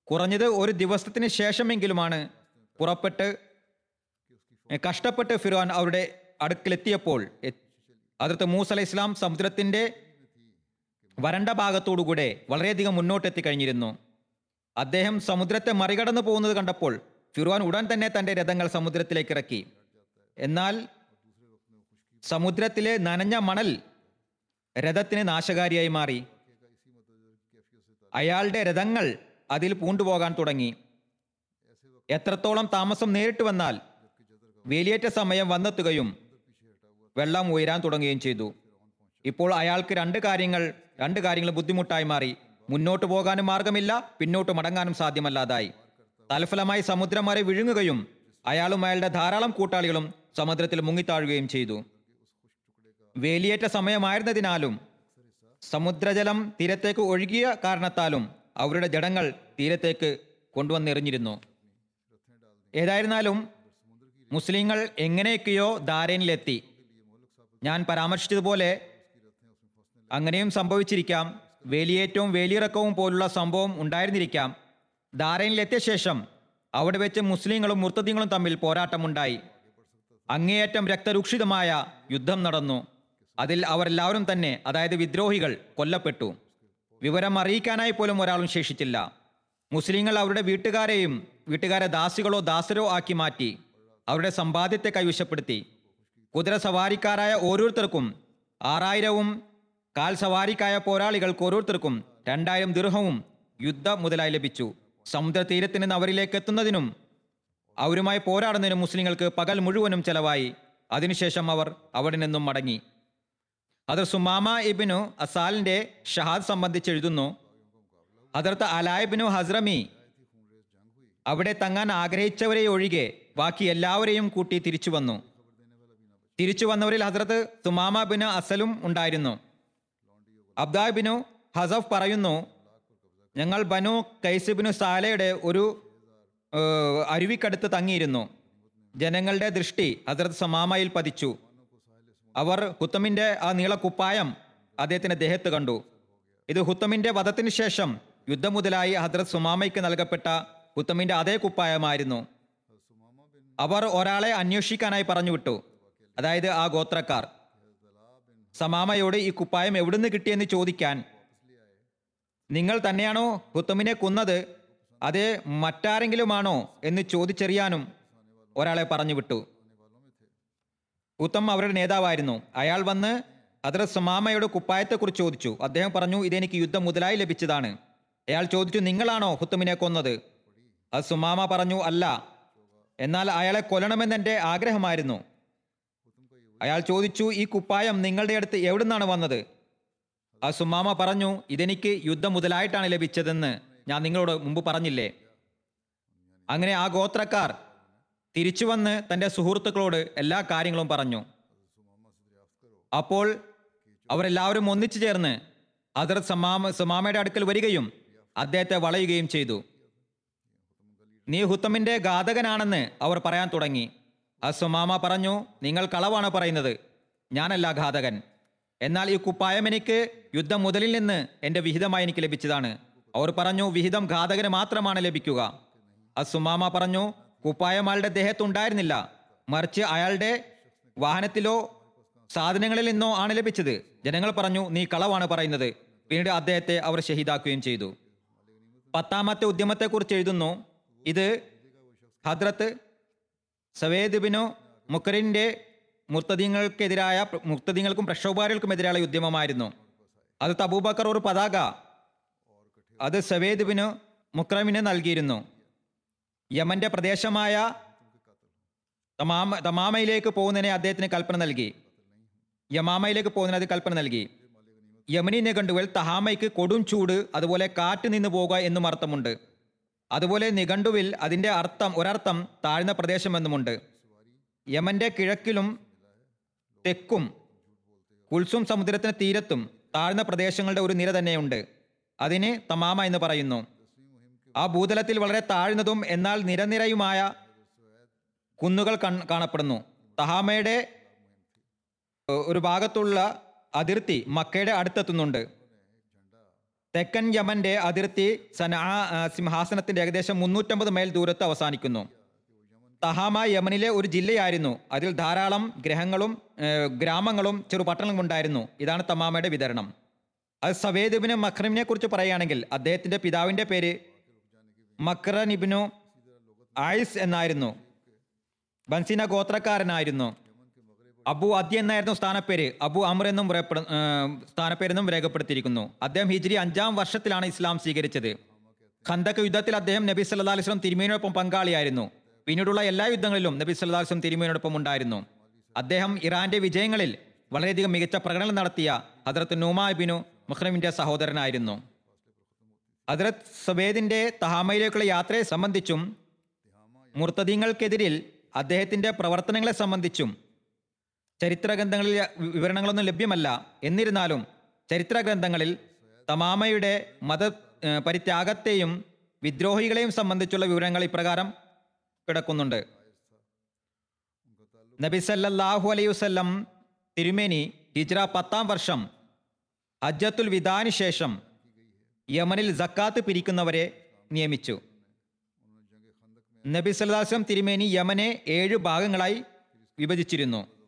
കുറഞ്ഞത് ഒരു ദിവസത്തിന് ശേഷമെങ്കിലുമാണ് പുറപ്പെട്ട് കഷ്ടപ്പെട്ട് ഫിറോൻ അവരുടെ അടുക്കിലെത്തിയപ്പോൾ അതിർത്ത് മൂസ അലൈഹി ഇസ്ലാം സമുദ്രത്തിന്റെ വരണ്ട ഭാഗത്തോടുകൂടെ വളരെയധികം മുന്നോട്ടെത്തി കഴിഞ്ഞിരുന്നു. അദ്ദേഹം സമുദ്രത്തെ മറികടന്നു പോകുന്നത് കണ്ടപ്പോൾ ഫിർവാൻ ഉടൻ തന്നെ തന്റെ രഥങ്ങൾ സമുദ്രത്തിലേക്ക് ഇറക്കി. എന്നാൽ സമുദ്രത്തിലെ നനഞ്ഞ മണൽ രഥത്തിന് നാശകാരിയായി മാറി. അയാളുടെ രഥങ്ങൾ അതിൽ പൂണ്ടുപോകാൻ തുടങ്ങി. എത്രത്തോളം താമസം നേരിട്ട് വന്നാൽ വേലിയേറ്റ സമയം വന്നെത്തുകയും വെള്ളം ഉയരാൻ തുടങ്ങുകയും ചെയ്തു. ഇപ്പോൾ അയാൾക്ക് രണ്ട് കാര്യങ്ങൾ രണ്ട് കാര്യങ്ങൾ ബുദ്ധിമുട്ടായി മാറി. മുന്നോട്ട് പോകാനും മാർഗമില്ല പിന്നോട്ട് മടങ്ങാനും സാധ്യമല്ലാതായി. തൽഫലമായി സമുദ്രം വരെ വിഴുങ്ങുകയും അയാളും അയാളുടെ ധാരാളം കൂട്ടാളികളും സമുദ്രത്തിൽ മുങ്ങിത്താഴുകയും ചെയ്തു. വേലിയേറ്റ സമയമായിരുന്നതിനാലും സമുദ്രജലം തീരത്തേക്ക് ഒഴുകിയ കാരണത്താലും അവരുടെ ജടങ്ങൾ തീരത്തേക്ക് കൊണ്ടുവന്നെറിഞ്ഞിരുന്നു. ഏതായിരുന്നാലും മുസ്ലിങ്ങൾ എങ്ങനെയൊക്കെയോ ധാരനിലെത്തി. ഞാൻ പരാമർശിച്ചതുപോലെ അങ്ങനെയും സംഭവിച്ചിരിക്കാം. വേലിയേറ്റവും വേലിയിറക്കവും പോലുള്ള സംഭവം ഉണ്ടായിരുന്നിരിക്കാം. ധാരയിലെത്തിയ ശേഷം അവിടെ വെച്ച് മുസ്ലിങ്ങളും മുർത്തദ്യങ്ങളും തമ്മിൽ പോരാട്ടമുണ്ടായി. അങ്ങേയറ്റം രക്തരൂക്ഷിതമായ യുദ്ധം നടന്നു. അതിൽ അവരെല്ലാവരും തന്നെ അതായത് വിദ്രോഹികൾ കൊല്ലപ്പെട്ടു. വിവരം അറിയിക്കാനായി പോലും ഒരാളും ശേഷിച്ചില്ല. മുസ്ലിങ്ങൾ അവരുടെ വീട്ടുകാരെയും വീട്ടുകാരെ ദാസികളോ ദാസരോ ആക്കി മാറ്റി അവരുടെ സമ്പാദ്യത്തെ കൈവശപ്പെടുത്തി. കുതിര സവാരിക്കാരായ ഓരോരുത്തർക്കും ആറായിരവും കാൽ സവാരിക്കായ പോരാളികൾക്ക് ഓരോരുത്തർക്കും രണ്ടായിരം ദീർഘവും യുദ്ധ മുതലായി ലഭിച്ചു. സമുദ്ര തീരത്ത് നിന്ന് അവരിലേക്ക് എത്തുന്നതിനും അവരുമായി പോരാടുന്നതിനും മുസ്ലിങ്ങൾക്ക് പകൽ മുഴുവനും ചെലവായി. അതിനുശേഷം അവർ അവിടെ നിന്നും മടങ്ങി. അതർ സുമാമ ഇബിനു അസാലിന്റെ ഷഹാദ് സംബന്ധിച്ച് എഴുതുന്നു അതിർത്ത് അലായിബിനു ഹസ്രമി അവിടെ തങ്ങാൻ ആഗ്രഹിച്ചവരെ ഒഴികെ ബാക്കി എല്ലാവരെയും കൂട്ടി തിരിച്ചു വന്നു. തിരിച്ചു വന്നവരിൽ ഹസ്രത്ത് സുമാമ ബിന് അസലും ഉണ്ടായിരുന്നു. അബ്ദായ് ബിനു ഹസഫ് പറയുന്നു ഞങ്ങൾ ബനു കൈസിബിനു സാലയുടെ ഒരു അരുവിക്കടുത്ത് തങ്ങിയിരുന്നു. ജനങ്ങളുടെ ദൃഷ്ടി അതിർത്ത് സമാമയിൽ പതിച്ചു. അവർ ഹുത്തമിന്റെ ആ നീളക്കുപ്പായം അദ്ദേഹത്തിന്റെ ദേഹത്ത് കണ്ടു. ഇത് ഹുത്തമിന്റെ വധത്തിന് ശേഷം യുദ്ധം മുതലായി ഹദ്രത് സുമാമയ്ക്ക് നൽകപ്പെട്ട ഹുത്തമിന്റെ അതേ കുപ്പായമായിരുന്നു. അവർ ഒരാളെ അന്വേഷിക്കാനായി പറഞ്ഞു വിട്ടു. അതായത് ആ ഗോത്രക്കാർ. സമാമയോട് ഈ കുപ്പായം എവിടുന്ന് കിട്ടിയെന്ന് ചോദിക്കാൻ നിങ്ങൾ തന്നെയാണോ ഹുത്തമിനെ കൊന്നത്? അതേ മറ്റാരെങ്കിലുമാണോ? എന്ന് ചോദിച്ചറിയാനും ഒരാളെ പറഞ്ഞു വിട്ടു. ഉത്തം അവരുടെ നേതാവായിരുന്നു. അയാൾ വന്ന് അതിർ സമാമയുടെ കുപ്പായത്തെക്കുറിച്ച് ചോദിച്ചു. അദ്ദേഹം പറഞ്ഞു ഇതെനിക്ക് യുദ്ധം മുതലായി ലഭിച്ചതാണ്. അയാൾ ചോദിച്ചു നിങ്ങളാണോ ഹുത്തമിനെ കൊന്നത്? അത് സുമാമ പറഞ്ഞു അല്ല. എന്നാൽ അയാളെ കൊല്ലണമെന്ന് എന്റെ ആഗ്രഹമായിരുന്നു. അയാൾ ചോദിച്ചു ഈ കുപ്പായം നിങ്ങളുടെ അടുത്ത് എവിടുന്നാണ് വന്നത്? ആ സുമാമ പറഞ്ഞു ഇതെനിക്ക് യുദ്ധം മുതലായിട്ടാണ് ലഭിച്ചതെന്ന് ഞാൻ നിങ്ങളോട് മുമ്പ് പറഞ്ഞില്ലേ? അങ്ങനെ ആ ഗോത്രക്കാർ തിരിച്ചു വന്ന് തന്റെ സുഹൃത്തുക്കളോട് എല്ലാ കാര്യങ്ങളും പറഞ്ഞു. അപ്പോൾ അവരെല്ലാവരും ഒന്നിച്ചു ചേർന്ന് അതർ സമാമ സമാമയുടെ അടുക്കൽ വരികയും അദ്ദേഹത്തെ വളയുകയും ചെയ്തു. നീ ഹുത്തമിന്റെ ഘാതകനാണെന്ന് അവർ പറയാൻ തുടങ്ങി. ആ സുമാമ പറഞ്ഞു നിങ്ങൾ കളവാണ് പറയുന്നത്. ഞാനല്ല ഘാതകൻ. എന്നാൽ ഈ കുപ്പായം എനിക്ക് യുദ്ധം മുതലിൽ നിന്ന് എന്റെ വിഹിതമായി എനിക്ക് ലഭിച്ചതാണ്. അവർ പറഞ്ഞു വിഹിതം ഘാതകന് മാത്രമാണ് ലഭിക്കുക. അസുമാമ പറഞ്ഞു കുപ്പായം അയാളുടെ ദേഹത്തുണ്ടായിരുന്നില്ല. മറിച്ച് അയാളുടെ വാഹനത്തിലോ സാധനങ്ങളിൽ നിന്നോ ആണ് ലഭിച്ചത്. ജനങ്ങൾ പറഞ്ഞു നീ കളവാണ് പറയുന്നത്. പിന്നീട് അദ്ദേഹത്തെ അവർ ഷഹീദാക്കുകയും ചെയ്തു. പത്താമത്തെ ഉദ്യമത്തെക്കുറിച്ച് എഴുതുന്നു. ഇത് ഹദ്രത്ത് സവേദ് ബിനു മുക്കറിന്റെ മുർത്തദീങ്ങൾക്കെതിരായ മുർത്തദീങ്ങൾക്കും പ്രക്ഷോഭകാരികൾക്കുമെതിരായ ഉദ്യമമായിരുന്നു അത് തബൂബക്കർ ഒരു പതാക. അത് സവേദ് ബിനു മുക്രമിന് നൽകിയിരുന്നു. യമന്റെ പ്രദേശമായ തമാമ തമാമയിലേക്ക് പോകുന്നതിനെ അദ്ദേഹത്തിന് കൽപ്പന നൽകി. യമാമയിലേക്ക് പോകുന്നതിന് അത് കൽപ്പന നൽകി. യമനി നിഘണ്ടുവിൽ തഹാമയ്ക്ക് കൊടും ചൂട് അതുപോലെ കാറ്റ് നിന്ന് പോകുക എന്നും അർത്ഥമുണ്ട്. അതുപോലെ നിഘണ്ടുവിൽ അതിന്റെ അർത്ഥം ഒരർത്ഥം താഴ്ന്ന പ്രദേശം എന്നുമുണ്ട് യമന്റെ കിഴക്കിലും തെക്കും കുൽസും സമുദ്രത്തിന് തീരത്തും താഴ്ന്ന പ്രദേശങ്ങളുടെ ഒരു നിര തന്നെയുണ്ട്. അതിനെ തമാമ എന്ന് പറയുന്നു. ആ ഭൂതലത്തിൽ വളരെ താഴ്ന്നതും എന്നാൽ നിരനിരയുമായ കുന്നുകൾ കാണപ്പെടുന്നു. തഹാമയുടെ ഒരു ഭാഗത്തുള്ള അതിർത്തി മക്കയുടെ അടുത്തെത്തുന്നുണ്ട്. തെക്കൻ യമന്റെ അതിർത്തി സനാ സിംഹാസനത്തിന്റെ ഏകദേശം മുന്നൂറ്റമ്പത് മൈൽ ദൂരത്ത് അവസാനിക്കുന്നു. തഹാമ യമനിലെ ഒരു ജില്ലയായിരുന്നു. അതിൽ ധാരാളം ഗ്രഹങ്ങളും ഗ്രാമങ്ങളും ചെറു പട്ടണങ്ങളും ഉണ്ടായിരുന്നു. ഇതാണ് തമാമയുടെ വിതരണം. അത് സവേദിബിന് മഖ്രമിനെ കുറിച്ച് പറയുകയാണെങ്കിൽ അദ്ദേഹത്തിന്റെ പിതാവിന്റെ പേര് മക്രനിബിനു ആയിസ് എന്നായിരുന്നു. ബൻസീന ഗോത്രക്കാരനായിരുന്നു. അബു അദ്യ എന്നായിരുന്നു സ്ഥാനപ്പേര്. അബു അമർ എന്നും സ്ഥാനപ്പേരെന്നും രേഖപ്പെടുത്തിയിരിക്കുന്നു. അദ്ദേഹം ഹിജ്രി അഞ്ചാം വർഷത്തിലാണ് ഇസ്ലാം സ്വീകരിച്ചത്. ഖന്തക് യുദ്ധത്തിൽ അദ്ദേഹം നബി സല്ലാ അലിസ്ലം തിരുമേനോടൊപ്പം പങ്കാളിയായിരുന്നു. പിന്നീടുള്ള എല്ലാ യുദ്ധങ്ങളിലും നബി സല്ലാ അലിസ്ലം തിരുമേനോടൊപ്പം ഉണ്ടായിരുന്നു. അദ്ദേഹം ഇറാന്റെ വിജയങ്ങളിൽ വളരെയധികം മികച്ച പ്രകടനം നടത്തിയ ഹദ്രത്ത് നുമാബിനു മുഹ്റമിന്റെ സഹോദരനായിരുന്നു. ഹദ്രത്ത് സുബേദിന്റെ തഹാമയിലേക്കുള്ള യാത്രയെ സംബന്ധിച്ചും മുർത്തദീങ്ങൾക്കെതിരിൽ അദ്ദേഹത്തിന്റെ പ്രവർത്തനങ്ങളെ സംബന്ധിച്ചും ചരിത്ര ഗ്രന്ഥങ്ങളിൽ വിവരണങ്ങളൊന്നും ലഭ്യമല്ല. എന്നിരുന്നാലും ചരിത്രഗ്രന്ഥങ്ങളിൽ തമാമയുടെ മത പരിത്യാഗത്തെയും വിദ്രോഹികളെയും സംബന്ധിച്ചുള്ള വിവരങ്ങൾ ഇപ്രകാരം കിടക്കുന്നുണ്ട്. നബിസല്ലാഹു വസല്ലം തിരുമേനി ഹിജ്ര പത്താം വർഷം അജ്ജത്തുൽ വിദാന് ശേഷം യമനിൽ ജക്കാത്ത് പിരിക്കുന്നവരെ നിയമിച്ചു. നബി സല്ലാസ്ലം തിരുമേനി യമനെ ഏഴ് ഭാഗങ്ങളായി വിഭജിച്ചിരുന്നു.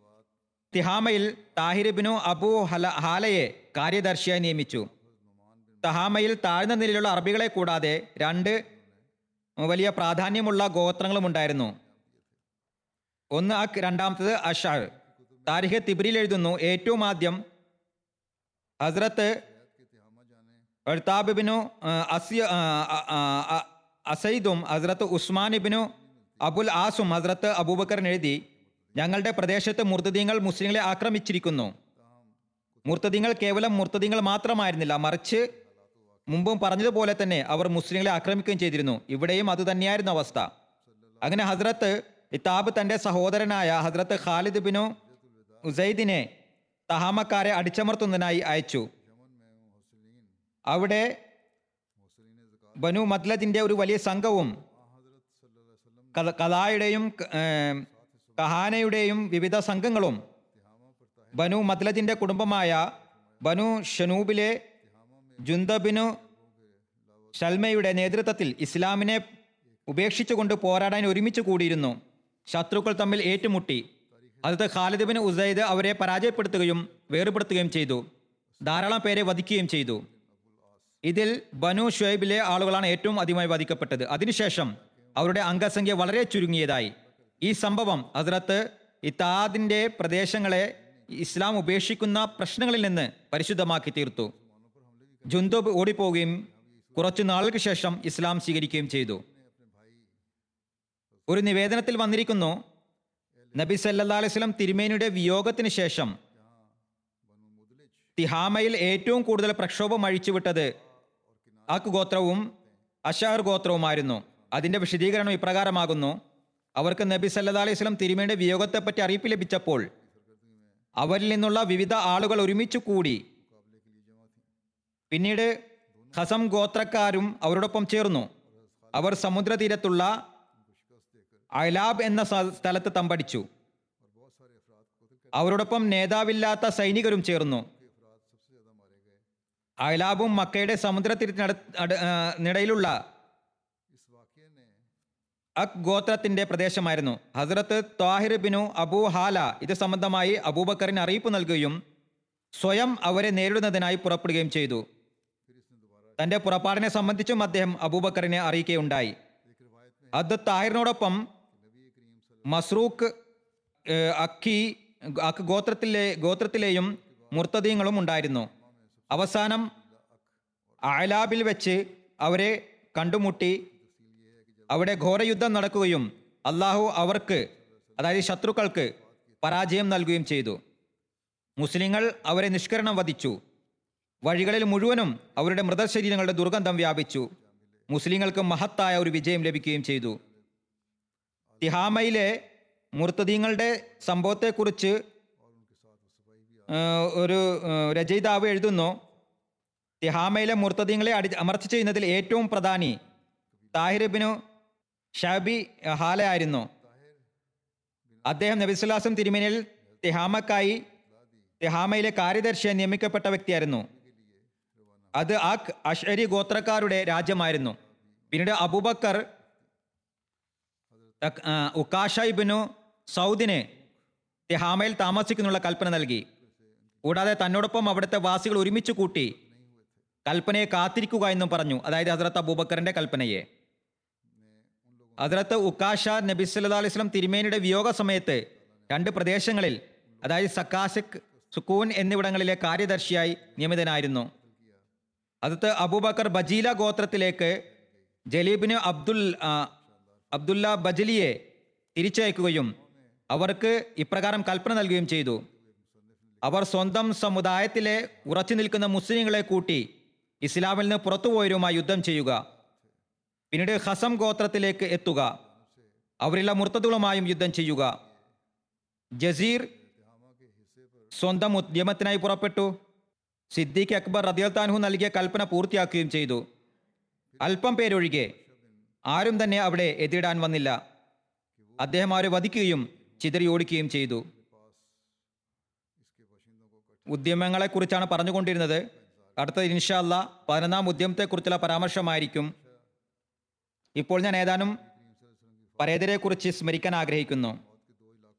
തിഹാമയിൽ താഹിരിബിനു അബു ഹല ഹാലയെ കാര്യദർശിയായി നിയമിച്ചു. തഹാമയിൽ താഴ്ന്ന നിലയിലുള്ള അറബികളെ കൂടാതെ രണ്ട് വലിയ പ്രാധാന്യമുള്ള ഗോത്രങ്ങളും ഉണ്ടായിരുന്നു. ഒന്ന് അക് രണ്ടാമത്തത് അഷാർ താരിഖ് തിബിരിൽ എഴുതുന്നു ഏറ്റവും ആദ്യം ഹസ്രത്ത് അഴ്താബിബിനു അസിയ അസൈദും ഹസ്രത്ത് ഉസ്മാൻ ഇബിനു അബുൽ ആസും ഹസ്രത്ത് അബൂബക്കറിന് എഴുതി ഞങ്ങളുടെ പ്രദേശത്ത് മുർത്തദീങ്ങൾ മുസ്ലിങ്ങളെ ആക്രമിച്ചിരിക്കുന്നു. മുർത്തദീങ്ങൾ കേവലം മുർത്തദീങ്ങൾ മാത്രമായിരുന്നില്ല. മറിച്ച് മുമ്പും പറഞ്ഞതുപോലെ തന്നെ അവർ മുസ്ലിങ്ങളെ ആക്രമിക്കുകയും ചെയ്തിരുന്നു. ഇവിടെയും അത് തന്നെയായിരുന്നു അവസ്ഥ. അങ്ങനെ ഹസ്രത്ത് ഇത്താബ് തന്റെ സഹോദരനായ ഹസ്രത്ത് ഖാലിദ് ബിനു ഉസൈദിനെ തഹാമക്കാരെ അടിച്ചമർത്തുന്നതിനായി അയച്ചു. അവിടെ ബനു മദ്ലജിന്റെ ഒരു വലിയ സംഘവും കഥായുടെയും കഹാനയുടെയും വിവിധ സംഘങ്ങളും ബനു മദ്ലജിന്റെ കുടുംബമായ ബനു ഷനൂബിലെ ജുന്തബിനു ഷൽമയുടെ നേതൃത്വത്തിൽ ഇസ്ലാമിനെ ഉപേക്ഷിച്ചുകൊണ്ട് പോരാടാൻ ഒരുമിച്ച് കൂടിയിരുന്നു. ശത്രുക്കൾ തമ്മിൽ ഏറ്റുമുട്ടി. അതത് ഖാലിദ് ഉസൈദ് അവരെ പരാജയപ്പെടുത്തുകയും വേർപെടുത്തുകയും ചെയ്തു. ധാരാളം പേരെ വധിക്കുകയും ചെയ്തു. ഇതിൽ ബനു ഷുഹൈബിലെ ആളുകളാണ് ഏറ്റവും അധികമായി വധിക്കപ്പെട്ടത്. അതിനുശേഷം അവരുടെ അംഗസംഖ്യ വളരെ ചുരുങ്ങിയതായി. ഈ സംഭവം ഹസ്രത്ത് ഇത്താദിന്റെ പ്രദേശങ്ങളെ ഇസ്ലാം ഉപേക്ഷിക്കുന്ന പ്രശ്നങ്ങളിൽ നിന്ന് പരിശുദ്ധമാക്കി തീർത്തു. ജുന്തോബ് ഓടിപ്പോവുകയും കുറച്ചു നാളുകൾക്ക് ശേഷം ഇസ്ലാം സ്വീകരിക്കുകയും ചെയ്തു. ഒരു നിവേദനത്തിൽ വന്നിരിക്കുന്നു നബി സല്ലാ അലൈഹി സ്വലം തിരുമേനിയുടെ വിയോഗത്തിന് ശേഷം തിഹാമയിൽ ഏറ്റവും കൂടുതൽ പ്രക്ഷോഭം അഴിച്ചുവിട്ടത് അക് ഗോത്രവും അഷാർ ഗോത്രവുമായിരുന്നു. അതിന്റെ വിശദീകരണം ഇപ്രകാരമാകുന്നു അവർക്ക് നബി സല്ലാ അലൈഹി സ്വലം തിരുമേന്റെ വിയോഗത്തെപ്പറ്റി അറിയിപ്പ് ലഭിച്ചപ്പോൾ അവരിൽ നിന്നുള്ള വിവിധ ആളുകൾ ഒരുമിച്ച് കൂടി പിന്നീട് ഹസം ഗോത്രക്കാരും അവരോടൊപ്പം ചേർന്നു. അവർ സമുദ്രതീരത്തുള്ള അലാബ് എന്ന സ്ഥ- സ്ഥലത്ത് തമ്പടിച്ചു. അവരോടൊപ്പം നേതാവില്ലാത്ത സൈനികരും ചേർന്നു. അയലാബും മക്കയുടെ സമുദ്രതീരത്തിനട അട- ആ, നിടയിലുള്ള അക് ഗോത്രത്തിന്റെ പ്രദേശമായിരുന്നു. ഹസ്രത്ത് ത്വാഹിർ ബിനു അബൂ ഹാല ഇത് സംബന്ധമായി അബൂബക്കറിന് അറിയിപ്പ് നൽകുകയും സ്വയം അവരെ നേരിടുന്നതിനായി പുറപ്പെടുകയും ചെയ്തു. തന്റെ പുറപ്പാടിനെ സംബന്ധിച്ചും അദ്ദേഹം അബൂബക്കറിനെ അറിയിക്കുകയുണ്ടായി. അത് താഹിറിനോടൊപ്പം മസ്റൂഖ് അക്കി അക്ക് ഗോത്രത്തിലെ ഗോത്രത്തിലെയും മുർത്തദീങ്ങളും ഉണ്ടായിരുന്നു. അവസാനം അയലാബിൽ വെച്ച് അവരെ കണ്ടുമുട്ടി അവിടെ ഘോരയുദ്ധം നടക്കുകയും അള്ളാഹു അവർക്ക് അതായത് ശത്രുക്കൾക്ക് പരാജയം നൽകുകയും ചെയ്തു. മുസ്ലിങ്ങൾ അവരെ നിഷ്കരണം വധിച്ചു. വഴികളിൽ മുഴുവനും അവരുടെ മൃതശരീരങ്ങളുടെ ദുർഗന്ധം വ്യാപിച്ചു. മുസ്ലിങ്ങൾക്ക് മഹത്തായ ഒരു വിജയം ലഭിക്കുകയും ചെയ്തു. തിഹാമയിലെ മുർത്തദീങ്ങളുടെ സംഭവത്തെക്കുറിച്ച് ഒരു രചയിതാവ് എഴുതുന്നു തിഹാമയിലെ മുർത്തദീങ്ങളെ അടി അമർച്ച ചെയ്യുന്നതിൽ ഏറ്റവും പ്രധാനി താഹിറിബിനു ഷാബി ഹാലയായിരുന്നു അദ്ദേഹം നബിസുല്ലാസം തിരുമേനിയിൽ തിഹാമക്കായി തിഹാമയിലെ കാര്യദർശിയായി നിയമിക്കപ്പെട്ട വ്യക്തിയായിരുന്നു. അത് ആക് അഷരി ഗോത്രക്കാരുടെ രാജ്യമായിരുന്നു. പിന്നീട് അബൂബക്കർ ഉക്കാഷ സൗദിന് തിഹാമയിൽ താമസിക്കുന്നുള്ള കൽപ്പന നൽകി. കൂടാതെ തന്നോടൊപ്പം അവിടുത്തെ വാസികൾ ഒരുമിച്ച് കൂട്ടി കൽപ്പനയെ കാത്തിരിക്കുക എന്നും പറഞ്ഞു. അതായത് ഹസ്രത്ത് അബൂബക്കറിന്റെ കൽപ്പനയെ. ഹസ്രത്ത് ഉക്കാഷ നബി സല്ലാ അലൈഹി സ്വലം തിരുമേനിയുടെ വിയോഗ സമയത്ത് രണ്ട് പ്രദേശങ്ങളിൽ അതായത് സക്കാസിക് സുക്കൂൻ എന്നിവിടങ്ങളിലെ കാര്യദർശിയായി നിയമിതനായിരുന്നു. അതത് അബൂബക്കർ ബജീല ഗോത്രത്തിലേക്ക് ജലീബിന് അബ്ദുൽ അബ്ദുല്ല ബജലിയെ തിരിച്ചയക്കുകയും അവർക്ക് ഇപ്രകാരം കൽപ്പന നൽകുകയും ചെയ്തു. അവർ സ്വന്തം സമുദായത്തിലെ ഉറച്ചു നിൽക്കുന്ന മുസ്ലിങ്ങളെ കൂട്ടി ഇസ്ലാമിൽ നിന്ന് പുറത്തുപോയവരുമായി യുദ്ധം ചെയ്യുക. പിന്നീട് ഹസം ഗോത്രത്തിലേക്ക് എത്തുക. അവരെല്ലാം മുർത്തതുകളുമായും യുദ്ധം ചെയ്യുക. ജസീർ സ്വന്തം ഉദ്യമത്തിനായി പുറപ്പെട്ടു. സിദ്ദീഖ് അക്ബർ റദിയൽത്താൻഹു നൽകിയ കൽപ്പന പൂർത്തിയാക്കുകയും ചെയ്തു. അല്പം പേരൊഴികെ ആരും തന്നെ അവിടെ എതിരിടാൻ വന്നില്ല. അദ്ദേഹം അവരെ വധിക്കുകയും ചിതറി ഓടിക്കുകയും ചെയ്തു. ഉദ്യമങ്ങളെക്കുറിച്ചാണ് പറഞ്ഞുകൊണ്ടിരുന്നത്. അടുത്ത ഇൻഷാല്ല പതിനൊന്നാം ഉദ്യമത്തെക്കുറിച്ചുള്ള പരാമർശമായിരിക്കും. ഇപ്പോൾ ഞാൻ ഏതാനും പരേതരെക്കുറിച്ച് സ്മരിക്കാൻ ആഗ്രഹിക്കുന്നു.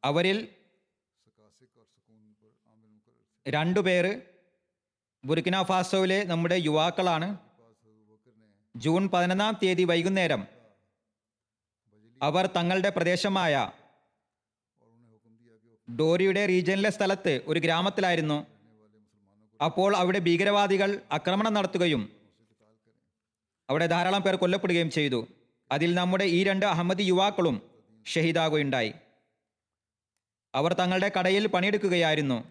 അവരിൽ രണ്ടുപേർ ബുർക്കിന ഫാസോയിലെ നമ്മുടെ യുവാക്കളാണ്. ജൂൺ പതിനൊന്നാം തീയതി വൈകുന്നേരം അവർ തങ്ങളുടെ പ്രദേശമായ ഡോരിയുടെ റീജിയനിലെ സ്ഥലത്ത് ഒരു ഗ്രാമത്തിലായിരുന്നു. അപ്പോൾ അവിടെ ഭീകരവാദികൾ ആക്രമണം നടത്തുകയും അവിടെ ധാരാളം പേർ കൊല്ലപ്പെടുകയും ചെയ്തു. അതിൽ നമ്മുടെ ഈ രണ്ട് അഹമ്മദി യുവാക്കളും ഷഹീദാകുകയുണ്ടായി. അവർ തങ്ങളുടെ കടയിൽ പണിയെടുക്കുകയായിരുന്നു.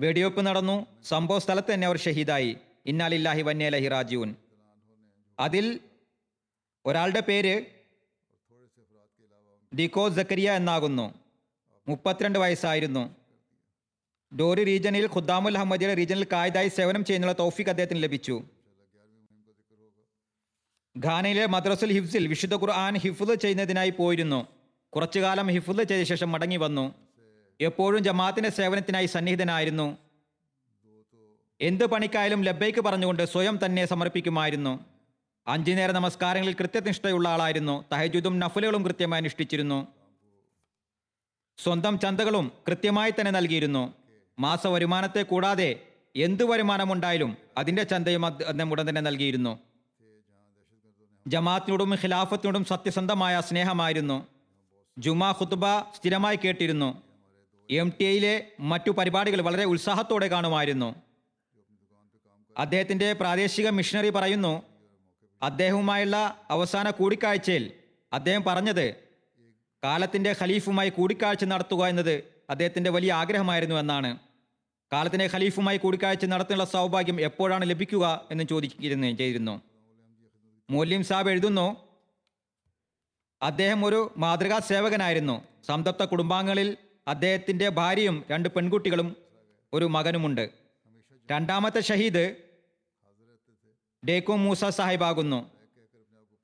വെടിവെപ്പ് നടന്നു. സംഭവ സ്ഥലത്ത് തന്നെ അവർ ഷഹീദായി. ഇന്നാലില്ലാഹി വന്യലഹി റാജീവൻ അതിൽ ഒരാളുടെ പേര് ഡിക്കോ ജക്കരിയ എന്നാകുന്നു. മുപ്പത്തിരണ്ട് വയസ്സായിരുന്നു. ഡോറി റീജനിൽ ഖുദ്ദാമുൽ അഹമ്മദിയുടെ റീജനിൽ കായതായി സേവനം ചെയ്യുന്നുള്ള തൗഫീഖ് അദ്ദേഹത്തിന് ലഭിച്ചു. ഘാനയിലെ മദ്രസുൽ ഹിഫ്സിൽ വിശുദ്ധ ഖുർആൻ ഹിഫുദ് ചെയ്യുന്നതിനായി പോയിരുന്നു. കുറച്ചു കാലം ഹിഫുദ് ചെയ്ത ശേഷം മടങ്ങി വന്നു. എപ്പോഴും ജമാഅത്തിന്റെ സേവനത്തിനായി സന്നിഹിതനായിരുന്നു. എന്ത് പണിക്കായാലും ലബ്ബൈക്ക് പറഞ്ഞുകൊണ്ട് സ്വയം തന്നെ സമർപ്പിക്കുമായിരുന്നു. അഞ്ചു നേര നമസ്കാരങ്ങളിൽ കൃത്യനിഷ്ഠയുള്ള ആളായിരുന്നു. തഹജുദും നഫലുകളും കൃത്യമായി അനുഷ്ഠിച്ചിരുന്നു. സ്വന്തം ചന്തകളും കൃത്യമായി തന്നെ നൽകിയിരുന്നു. മാസ വരുമാനത്തെ കൂടാതെ എന്ത് വരുമാനമുണ്ടായാലും അതിന്റെ ചന്തയും അദ്ദേഹം ഉടൻ തന്നെ നൽകിയിരുന്നു. ജമാഅത്തിനോടും ഖിലാഫത്തിനോടും സത്യസന്ധമായ സ്നേഹമായിരുന്നു. ജുമാ ഖുത്ബ സ്ഥിരമായി കേട്ടിരുന്നു. എം ടി ഐയിലെ മറ്റു പരിപാടികൾ വളരെ ഉത്സാഹത്തോടെ കാണുമായിരുന്നു. അദ്ദേഹത്തിന്റെ പ്രാദേശിക മിഷണറി പറയുന്നു അദ്ദേഹവുമായുള്ള അവസാന കൂടിക്കാഴ്ചയിൽ അദ്ദേഹം പറഞ്ഞത് കാലത്തിന്റെ ഖലീഫുമായി കൂടിക്കാഴ്ച നടത്തുക എന്നത് അദ്ദേഹത്തിന്റെ വലിയ ആഗ്രഹമായിരുന്നു എന്നാണ്. കാലത്തിന്റെ ഖലീഫുമായി കൂടിക്കാഴ്ച നടത്താനുള്ള സൗഭാഗ്യം എപ്പോഴാണ് ലഭിക്കുക എന്ന് ചോദിക്കുന്നു ചെയ്തിരുന്നു. മൂല്യം സാബ് എഴുതുന്നു. അദ്ദേഹം ഒരു മാതൃകാ സേവകനായിരുന്നു. സംതപ്ത കുടുംബാംഗങ്ങളിൽ അദ്ദേഹത്തിന്റെ ഭാര്യയും രണ്ട് പെൺകുട്ടികളും ഒരു മകനുമുണ്ട്. രണ്ടാമത്തെ ഷഹീദ് ഡേക്കോ മൂസ സാഹിബാകുന്നു.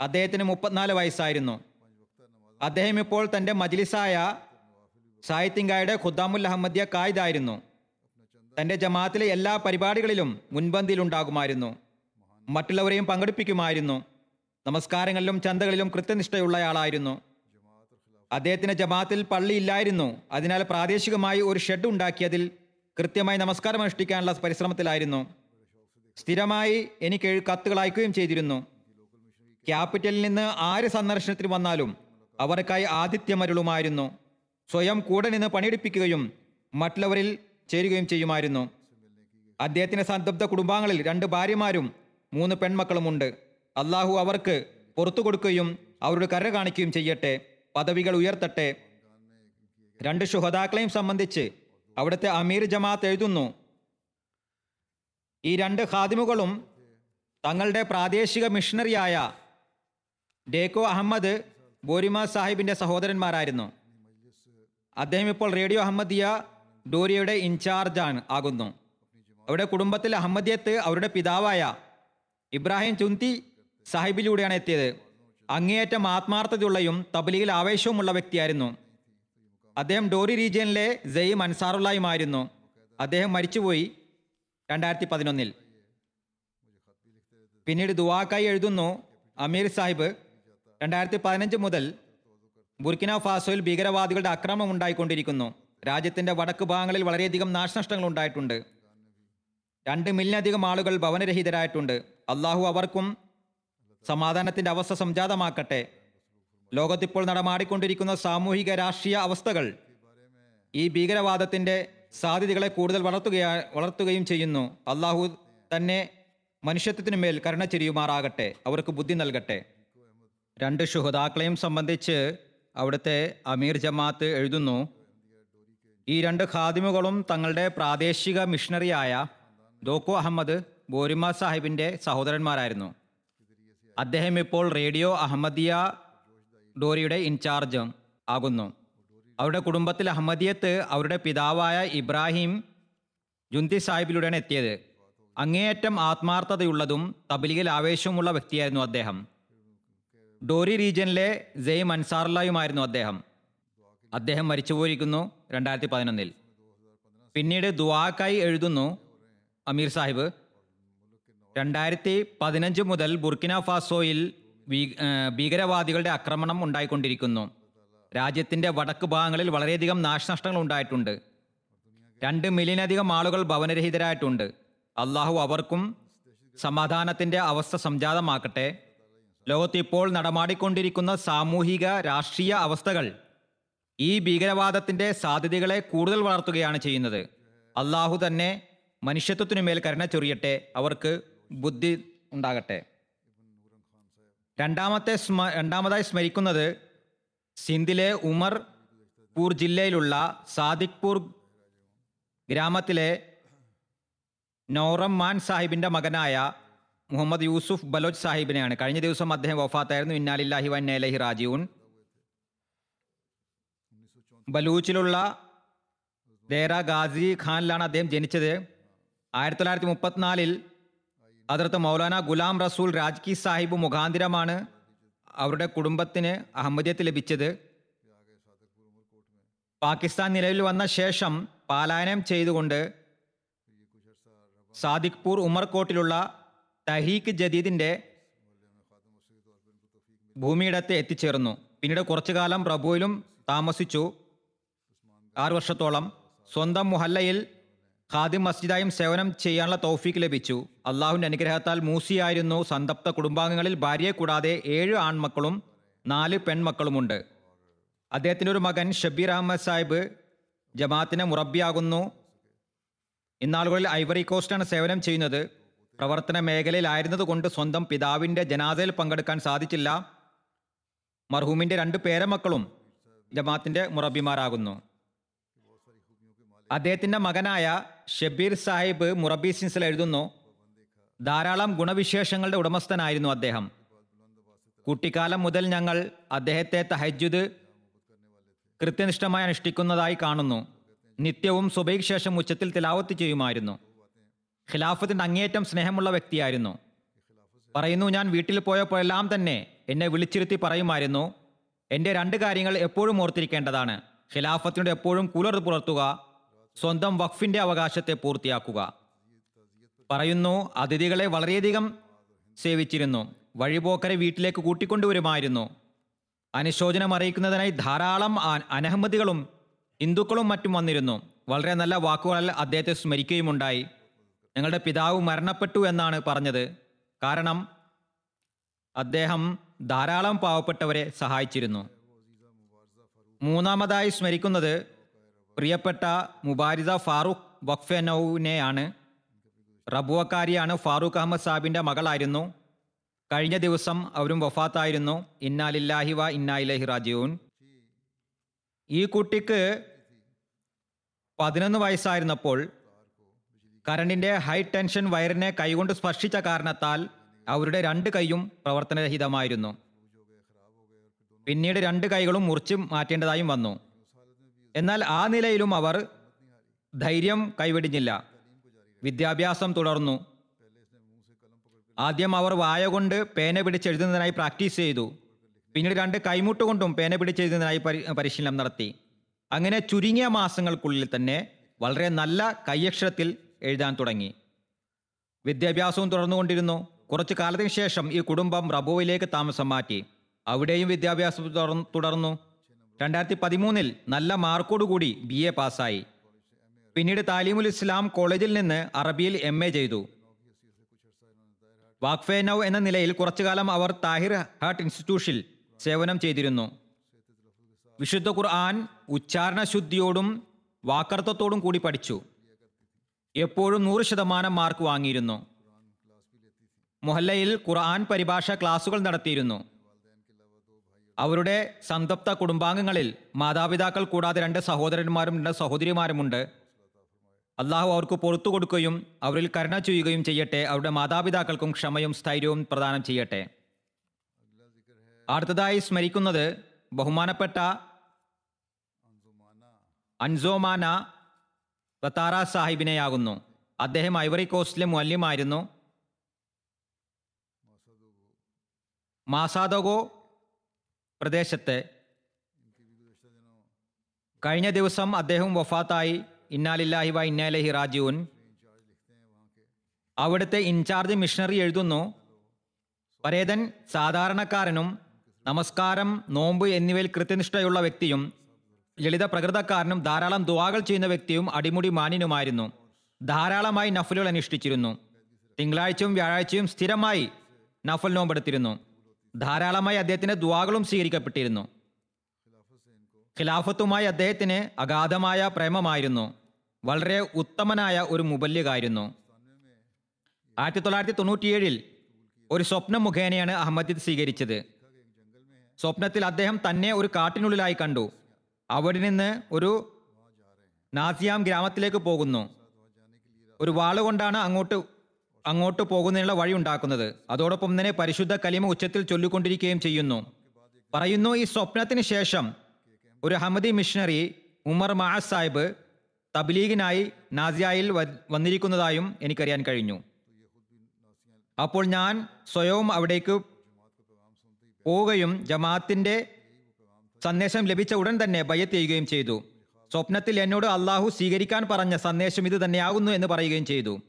അദ്ദേഹത്തിന് മുപ്പത്തിനാല് വയസ്സായിരുന്നു. അദ്ദേഹം ഇപ്പോൾ തന്റെ മജ്ലിസായ സാഹിത്യങ്കായുടെ ഖുദ്ദാമുൽ അഹമ്മദിയ കായിദായിരുന്നു തന്റെ ജമാഅത്തിലെ എല്ലാ പരിപാടികളിലും മുൻപന്തിയിലുണ്ടാകുമായിരുന്നു. മറ്റുള്ളവരെയും പങ്കെടുപ്പിക്കുമായിരുന്നു. നമസ്കാരങ്ങളിലും ചന്തകളിലും കൃത്യനിഷ്ഠയുള്ളയാളായിരുന്നു. അദ്ദേഹത്തിന് ജമാത്തിൽ പള്ളി ഇല്ലായിരുന്നു അതിനാൽ പ്രാദേശികമായി ഒരു ഷെഡ് ഉണ്ടാക്കിയതിൽ കൃത്യമായി നമസ്കാരം അനുഷ്ഠിക്കാനുള്ള പരിശ്രമത്തിലായിരുന്നു. സ്ഥിരമായി എനിക്ക് കത്തുകൾ അയക്കുകയും ചെയ്തിരുന്നു. ക്യാപിറ്റലിൽ നിന്ന് ആര് സന്ദർശനത്തിന് വന്നാലും അവർക്കായി ആതിഥ്യമരുളുമായിരുന്നു. സ്വയം കൂടെ നിന്ന് പണിയെടുപ്പിക്കുകയും മറ്റുള്ളവരിൽ ചേരുകയും ചെയ്യുമായിരുന്നു. അദ്ദേഹത്തിന്റെ സന്തബ്ധ കുടുംബാംഗങ്ങളിൽ രണ്ട് ഭാര്യമാരും മൂന്ന് പെൺമക്കളുമുണ്ട്. അള്ളാഹു അവർക്ക് പുറത്തു കൊടുക്കുകയും അവരുടെ കര കാണിക്കുകയും ചെയ്യട്ടെ പദവികൾ ഉയർത്തട്ടെ. രണ്ട് ഷുഹദാക്കളെയും സംബന്ധിച്ച് അവിടുത്തെ അമീർ ജമാഅത്ത് എഴുതുന്നു ഈ രണ്ട് ഖാദിമുകളും തങ്ങളുടെ പ്രാദേശിക മിഷണറിയായ ഡേക്കോ അഹമ്മദ് ബോരിമ സാഹിബിന്റെ സഹോദരന്മാരായിരുന്നു. അദ്ദേഹം ഇപ്പോൾ റേഡിയോ അഹമ്മദിയ ഡോരിയയുടെ ഇൻചാർജാണ് ആകുന്നു. അവരുടെ കുടുംബത്തിൽ അഹമ്മദിയത്ത് അവരുടെ പിതാവായ ഇബ്രാഹിം ചുന്തി സാഹിബിലൂടെയാണ് എത്തിയത്. അങ്ങേയറ്റം ആത്മാർത്ഥതയുള്ളയും തബ്ലീഗിൽ ആവേശവുമുള്ള വ്യക്തിയായിരുന്നു. അദ്ദേഹം ഡോറി റീജിയനിലെ ജയീം അൻസാറുള്ളയുമായിരുന്നു. അദ്ദേഹം മരിച്ചുപോയി രണ്ടായിരത്തി പതിനൊന്നിൽ പിന്നീട് ദുവാക്കായി എഴുതുന്നു അമീർ സാഹിബ്. രണ്ടായിരത്തി പതിനഞ്ച് മുതൽ ബുർക്കിന ഫാസോയിൽ ഭീകരവാദികളുടെ ആക്രമണം ഉണ്ടായിക്കൊണ്ടിരിക്കുന്നു. രാജ്യത്തിന്റെ വടക്ക് ഭാഗങ്ങളിൽ വളരെയധികം നാശനഷ്ടങ്ങൾ ഉണ്ടായിട്ടുണ്ട്. രണ്ട് മില്യനധികം ആളുകൾ ഭവനരഹിതരായിട്ടുണ്ട്. അള്ളാഹു അവർക്കും സമാധാനത്തിന്റെ അവസ്ഥ സംജാതമാക്കട്ടെ. ലോകത്തിപ്പോൾ നടമാടിക്കൊണ്ടിരിക്കുന്ന സാമൂഹിക രാഷ്ട്രീയ അവസ്ഥകൾ ഈ ഭീകരവാദത്തിന്റെ സാധ്യതകളെ കൂടുതൽ വളർത്തുകയാ വളർത്തുകയും ചെയ്യുന്നു. അള്ളാഹു തന്നെ മനുഷ്യത്വത്തിനു മേൽ കരുണ ചെരിയുമാറാകട്ടെ. അവർക്ക് ബുദ്ധി നൽകട്ടെ. രണ്ട് ശുഹതാക്കളെയും സംബന്ധിച്ച് അവിടുത്തെ അമീർ ജമാഅത്ത് എഴുതുന്നു. ഈ രണ്ട് ഖാദിമുകളും തങ്ങളുടെ പ്രാദേശിക മിഷണറിയായ ദോക്കോ അഹമ്മദ് ബോരിമ സാഹിബിന്റെ സഹോദരന്മാരായിരുന്നു. അദ്ദേഹം ഇപ്പോൾ റേഡിയോ അഹമ്മദിയ ഡോറിയുടെ ഇൻചാർജ് ആകുന്നു. അവരുടെ കുടുംബത്തിൽ അഹമ്മദിയത്ത് അവരുടെ പിതാവായ ഇബ്രാഹിം ജുന്തി സാഹിബിലൂടെയാണ് എത്തിയത്. അങ്ങേയറ്റം ആത്മാർത്ഥതയുള്ളതും തബലിയിൽ ആവേശവുമുള്ള വ്യക്തിയായിരുന്നു അദ്ദേഹം. ഡോറി റീജിയനിലെ ജെയ് അൻസാറുള്ളയുമായിരുന്നു അദ്ദേഹം. അദ്ദേഹം മരിച്ചുപോയിരിക്കുന്നു രണ്ടായിരത്തി പതിനൊന്നിൽ. പിന്നീട് ദുവാക്കായി എഴുതുന്നു അമീർ സാഹിബ്. രണ്ടായിരത്തി പതിനഞ്ച് മുതൽ ബുർക്കിന ഫാസോയിൽ ഭീകരവാദികളുടെ ആക്രമണം ഉണ്ടായിക്കൊണ്ടിരിക്കുന്നു. രാജ്യത്തിന്റെ വടക്ക് ഭാഗങ്ങളിൽ വളരെയധികം നാശനഷ്ടങ്ങൾ ഉണ്ടായിട്ടുണ്ട്. രണ്ട് മില്യനധികം ആളുകൾ ഭവനരഹിതരായിട്ടുണ്ട്. അള്ളാഹു അവർക്കും സമാധാനത്തിന്റെ അവസ്ഥ സംജാതമാക്കട്ടെ. ലോകത്ത് ഇപ്പോൾ നടമാടിക്കൊണ്ടിരിക്കുന്ന സാമൂഹിക രാഷ്ട്രീയ അവസ്ഥകൾ ഈ ഭീകരവാദത്തിന്റെ സാധ്യതകളെ കൂടുതൽ വളർത്തുകയാണ് ചെയ്യുന്നത്. അള്ളാഹു തന്നെ മനുഷ്യത്വത്തിനുമേൽ കരുണ ചൊറിയട്ടെ. അവർക്ക് ബുദ്ധി ഉണ്ടാകട്ടെ. രണ്ടാമത്തെ സ്മ രണ്ടാമതായി സ്മരിക്കുന്നത് സിന്ധിലെ ഉമർ പൂർ ജില്ലയിലുള്ള സാദിഖ്പൂർ ഗ്രാമത്തിലെ നൗറം സാഹിബിന്റെ മകനായ മുഹമ്മദ് യൂസുഫ് ബലോച്ച് സാഹിബിനെയാണ്. കഴിഞ്ഞ ദിവസം അദ്ദേഹം വഫാത്തായിരുന്നു. ഇന്നാലില്ലാഹി നേലഹി റാജീവൻ ബലൂച്ചിലുള്ള ദേറ ഗാസി ഖാനിലാണ് അദ്ദേഹം ജനിച്ചത്. ആയിരത്തി തൊള്ളായിരത്തി മുപ്പത്തിനാലിൽ അതിർത്ത് മൗലാന ഗുലാം റസൂൽ രാജ്കി സാഹിബ് മുഖാന്തിരമാണ് അവരുടെ കുടുംബത്തിന് അഹമ്മദിയത്ത് ലഭിച്ചത്. പാകിസ്ഥാൻ നിലവിൽ വന്ന ശേഷം പാലായനം ചെയ്തുകൊണ്ട് സാദിഖ്പൂർ ഉമർകോട്ടിലുള്ള തഹീഖ് ജദീദിന്റെ ഭൂമിയിടത്ത് എത്തിച്ചേർന്നു. പിന്നീട് കുറച്ചു കാലം പ്രഭുവിലും താമസിച്ചു. ആറു വർഷത്തോളം സ്വന്തം മുഹല്ലയിൽ ഖാദിം മസ്ജിദായും സേവനം ചെയ്യാനുള്ള തൗഫീക്ക് ലഭിച്ചു. അള്ളാഹുവിന്റെ അനുഗ്രഹത്താൽ മൂസിയായിരുന്നു സന്തപ്ത കുടുംബാംഗങ്ങളിൽ ഭാര്യയെ കൂടാതെ ഏഴ് ആൺമക്കളും നാല് പെൺമക്കളുമുണ്ട്. അദ്ദേഹത്തിന്റെ ഒരു മകൻ ഷബീർ അഹമ്മദ് സാഹിബ് ജമാഅത്തിനെ മുറബിയാകുന്നു ഇന്നാളുകളിൽ ഐവറി കോസ്റ്റാണ് സേവനം ചെയ്യുന്നത്. പ്രവർത്തന മേഖലയിലായിരുന്നതുകൊണ്ട് സ്വന്തം പിതാവിന്റെ ജനാദയിൽ പങ്കെടുക്കാൻ സാധിച്ചില്ല. മർഹൂമിന്റെ രണ്ട് പേരമക്കളും ജമാഅത്തിന്റെ മുറബിമാരാകുന്നു അദ്ദേഹത്തിന്റെ മകനായ ഷബീർ സാഹിബ് മുറബി സിൻസിൽ എഴുതുന്നു ധാരാളം ഗുണവിശേഷങ്ങളുടെ ഉടമസ്ഥനായിരുന്നു അദ്ദേഹം. കുട്ടിക്കാലം മുതൽ ഞങ്ങൾ അദ്ദേഹത്തെ തഹജുദ് കൃത്യനിഷ്ഠമായി അനുഷ്ഠിക്കുന്നതായി കാണുന്നു. നിത്യവും സുബൈക്ക് ശേഷം ഉച്ചത്തിൽ തിലാവത്ത് ചെയ്യുമായിരുന്നു. ഖിലാഫത്തിന്റെ അങ്ങേയറ്റം സ്നേഹമുള്ള വ്യക്തിയായിരുന്നു. പറയുന്നു ഞാൻ വീട്ടിൽ പോയപ്പോഴെല്ലാം തന്നെ എന്നെ വിളിച്ചിരുത്തി പറയുമായിരുന്നു എന്റെ രണ്ട് കാര്യങ്ങൾ എപ്പോഴും ഓർത്തിരിക്കേണ്ടതാണ്. ഖിലാഫത്തിനോട് എപ്പോഴും കൂലർ പുലർത്തുക സ്വന്തം വഖഫിന്റെ അവകാശത്തെ പൂർത്തിയാക്കുക. പറയുന്നു അതിഥികളെ വളരെയധികം സേവിച്ചിരുന്നു. വഴിപോക്കരെ വീട്ടിലേക്ക് കൂട്ടിക്കൊണ്ടുവരുമായിരുന്നു. അനുശോചനം അറിയിക്കുന്നതിനായി ധാരാളം അനഹമ്മദികളും ഹിന്ദുക്കളും മറ്റും വന്നിരുന്നു. വളരെ നല്ല വാക്കുകളിൽ അദ്ദേഹത്തെ സ്മരിക്കുകയുമുണ്ടായി. ഞങ്ങളുടെ പിതാവ് മരണപ്പെട്ടു എന്നാണ് പറഞ്ഞത്. കാരണം അദ്ദേഹം ധാരാളം പാവപ്പെട്ടവരെ സഹായിച്ചിരുന്നു. മൂന്നാമതായി സ്മരിക്കുന്നത് പ്രിയപ്പെട്ട മുബാരിദ ഫാറൂഖ് വഖ്ഫെനൌവിനെയാണ് റബുവക്കാരിയാണ് ഫാറൂഖ് അഹമ്മദ് സാബിന്റെ മകളായിരുന്നു. കഴിഞ്ഞ ദിവസം അവരും വഫാത്തായിരുന്നു. ഇന്നാലില്ലാഹി വ ഇന്നായിലഹി റാജീവൻ ഈ കുട്ടിക്ക് പതിനൊന്ന് വയസ്സായിരുന്നപ്പോൾ കരണ്ടിന്റെ ഹൈ ടെൻഷൻ വയറിനെ കൈകൊണ്ട് സ്പർശിച്ച കാരണത്താൽ അവരുടെ രണ്ട് കൈയും പ്രവർത്തനരഹിതമായിരുന്നു. പിന്നീട് രണ്ട് കൈകളും മുറിച്ച് മാറ്റേണ്ടതായും വന്നു. എന്നാൽ ആ നിലയിലും അവർ ധൈര്യം കൈവെടിഞ്ഞില്ല. വിദ്യാഭ്യാസം തുടർന്നു. ആദ്യം അവർ വായ കൊണ്ട് പേന പിടിച്ചെഴുതുന്നതിനായി പ്രാക്ടീസ് ചെയ്തു. പിന്നീട് രണ്ട് കൈമുട്ടുകൊണ്ടും പേന പിടിച്ചെഴുതുന്നതിനായി പരി- പരിശീലനം നടത്തി. അങ്ങനെ ചുരുങ്ങിയ മാസങ്ങൾക്കുള്ളിൽ തന്നെ വളരെ നല്ല കൈയക്ഷരത്തിൽ എഴുതാൻ തുടങ്ങി. വിദ്യാഭ്യാസവും തുടർന്നുകൊണ്ടിരുന്നു കുറച്ചു കാലത്തിന് ശേഷം ഈ കുടുംബം റബുവിലേക്ക് താമസം മാറ്റി. അവിടെയും വിദ്യാഭ്യാസം തുടർന്നു. രണ്ടായിരത്തി പതിമൂന്നിൽ നല്ല മാർക്കോടുകൂടി ബി എ പാസ്സായി. പിന്നീട് താലീമുൽ ഇസ്ലാം കോളേജിൽ നിന്ന് അറബിയിൽ എം എ ചെയ്തു. വാക്ഫേ നൌ എന്ന നിലയിൽ കുറച്ചുകാലം അവർ താഹിർ ഹാർട്ട് ഇൻസ്റ്റിറ്റ്യൂഷനിൽ സേവനം ചെയ്തിരുന്നു. വിശുദ്ധ ഖുർആൻ ഉച്ചാരണ ശുദ്ധിയോടും വാക്കർത്ഥത്തോടും കൂടി പഠിച്ചു. എപ്പോഴും നൂറ് ശതമാനം മാർക്ക് വാങ്ങിയിരുന്നു. മൊഹല്ലയിൽ ഖുർആൻ പരിഭാഷ ക്ലാസുകൾ നടത്തിയിരുന്നു. അവരുടെ സംതപ്ത കുടുംബാംഗങ്ങളിൽ മാതാപിതാക്കൾ കൂടാതെ രണ്ട് സഹോദരന്മാരും രണ്ട് സഹോദരിമാരുമുണ്ട്. അള്ളാഹു അവർക്ക് പുറത്തു കൊടുക്കുകയും അവരിൽ കരുണ ചെയ്യുകയും ചെയ്യട്ടെ. അവരുടെ മാതാപിതാക്കൾക്കും ക്ഷമയും സ്ഥൈര്യവും പ്രദാനം ചെയ്യട്ടെ. അടുത്തതായി സ്മരിക്കുന്നത് ബഹുമാനപ്പെട്ട അൻസോമാന ബത്താറ സാഹിബിനെയാകുന്നു. അദ്ദേഹം ഐവറി കോസ്റ്റിലെ മുല്യമായിരുന്നു മാസാദോഗോ പ്രദേശത്തെ കഴിഞ്ഞ ദിവസം അദ്ദേഹം വഫാത്തായി. ഇന്നാലില്ലാഹി വ ഇന്നാലഹി റാജുൻ അവിടുത്തെ ഇൻചാർജ് മിഷണറി എഴുതുന്നു പരേതൻ സാധാരണക്കാരനും നമസ്കാരം നോമ്പ് എന്നിവയിൽ കൃത്യനിഷ്ഠയുള്ള വ്യക്തിയും ലളിത പ്രകൃതക്കാരനും ധാരാളം ദുവാകൾ ചെയ്യുന്ന വ്യക്തിയും അടിമുടി മാന്യനുമായിരുന്നു. ധാരാളമായി നഫലുകൾ അനുഷ്ഠിച്ചിരുന്നു. തിങ്കളാഴ്ചയും വ്യാഴാഴ്ചയും സ്ഥിരമായി നഫൽ നോമ്പെടുത്തിരുന്നു. ധാരാളമായി അദ്ദേഹത്തിന്റെ ദുവാകളും സ്വീകരിക്കപ്പെട്ടിരുന്നു. ഖിലാഫത്തുമായി അദ്ദേഹത്തിന് അഗാധമായ പ്രേമമായിരുന്നു. വളരെ ഉത്തമനായ ഒരു മുബല്യകായിരുന്നു ആയിരത്തി തൊള്ളായിരത്തി തൊണ്ണൂറ്റിയേഴിൽ ഒരു സ്വപ്നം മുഖേനയാണ് അഹമ്മദ് സ്വീകരിച്ചത്. സ്വപ്നത്തിൽ അദ്ദേഹം തന്നെ ഒരു കാട്ടിനുള്ളിലായി കണ്ടു. അവിടെ നിന്ന് ഒരു നാസിയാം ഗ്രാമത്തിലേക്ക് പോകുന്നു. ഒരു വാളുകൊണ്ടാണ് അങ്ങോട്ട് അങ്ങോട്ട് പോകുന്നതിനുള്ള വഴി ഉണ്ടാക്കുന്നത്. അതോടൊപ്പം തന്നെ പരിശുദ്ധ കലിമ ഉച്ചത്തിൽ ചൊല്ലിക്കൊണ്ടിരിക്കുകയും ചെയ്യുന്നു. പറയുന്നു ഈ സ്വപ്നത്തിന് ശേഷം ഒരു ഹമദി മിഷണറി ഉമർ മഹാസ് സാഹിബ് തബ്ലീഗിനായി നാസിയായിൽ വന്നിരിക്കുന്നതായും എനിക്കറിയാൻ കഴിഞ്ഞു. അപ്പോൾ ഞാൻ സ്വയവും അവിടേക്ക് പോവുകയും ജമാഅത്തിന്റെ സന്ദേശം ലഭിച്ച ഉടൻ തന്നെ ബയ്യത്ത് ചെയ്യുകയും ചെയ്തു. സ്വപ്നത്തിൽ എന്നോട് അള്ളാഹു സ്വീകരിക്കാൻ പറഞ്ഞ സന്ദേശം ഇത് തന്നെയാകുന്നു എന്ന് പറയുകയും ചെയ്തു.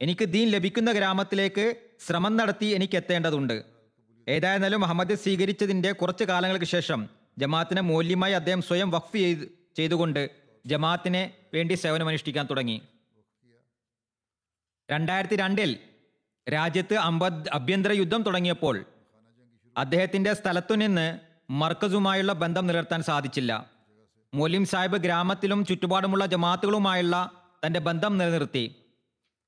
എനിക്ക് ദീൻ ലഭിക്കുന്ന ഗ്രാമത്തിലേക്ക് ശ്രമം നടത്തി എനിക്ക് എത്തേണ്ടതുണ്ട്. ഏതായിരുന്നാലും മുഹമ്മദ് സ്വീകരിച്ചതിന്റെ കുറച്ച് കാലങ്ങൾക്ക് ശേഷം ജമാഅത്തിന് മൂല്യമായി അദ്ദേഹം സ്വയം വഖഫ് ചെയ്ത് ചെയ്തുകൊണ്ട് ജമാഅത്തിന് വേണ്ടി സേവനമനുഷ്ഠിക്കാൻ തുടങ്ങി. രണ്ടായിരത്തി രണ്ടിൽ രാജ്യത്ത് അമ്പത് അഭ്യന്തര യുദ്ധം തുടങ്ങിയപ്പോൾ അദ്ദേഹത്തിന്റെ സ്ഥലത്തു നിന്ന് മർക്കസുമായുള്ള ബന്ധം നിലനിർത്താൻ സാധിച്ചില്ല. മോലിം സാഹിബ് ഗ്രാമത്തിലും ചുറ്റുപാടുമുള്ള ജമാഅത്തുകളുമായുള്ള തന്റെ ബന്ധം നിലനിർത്തി.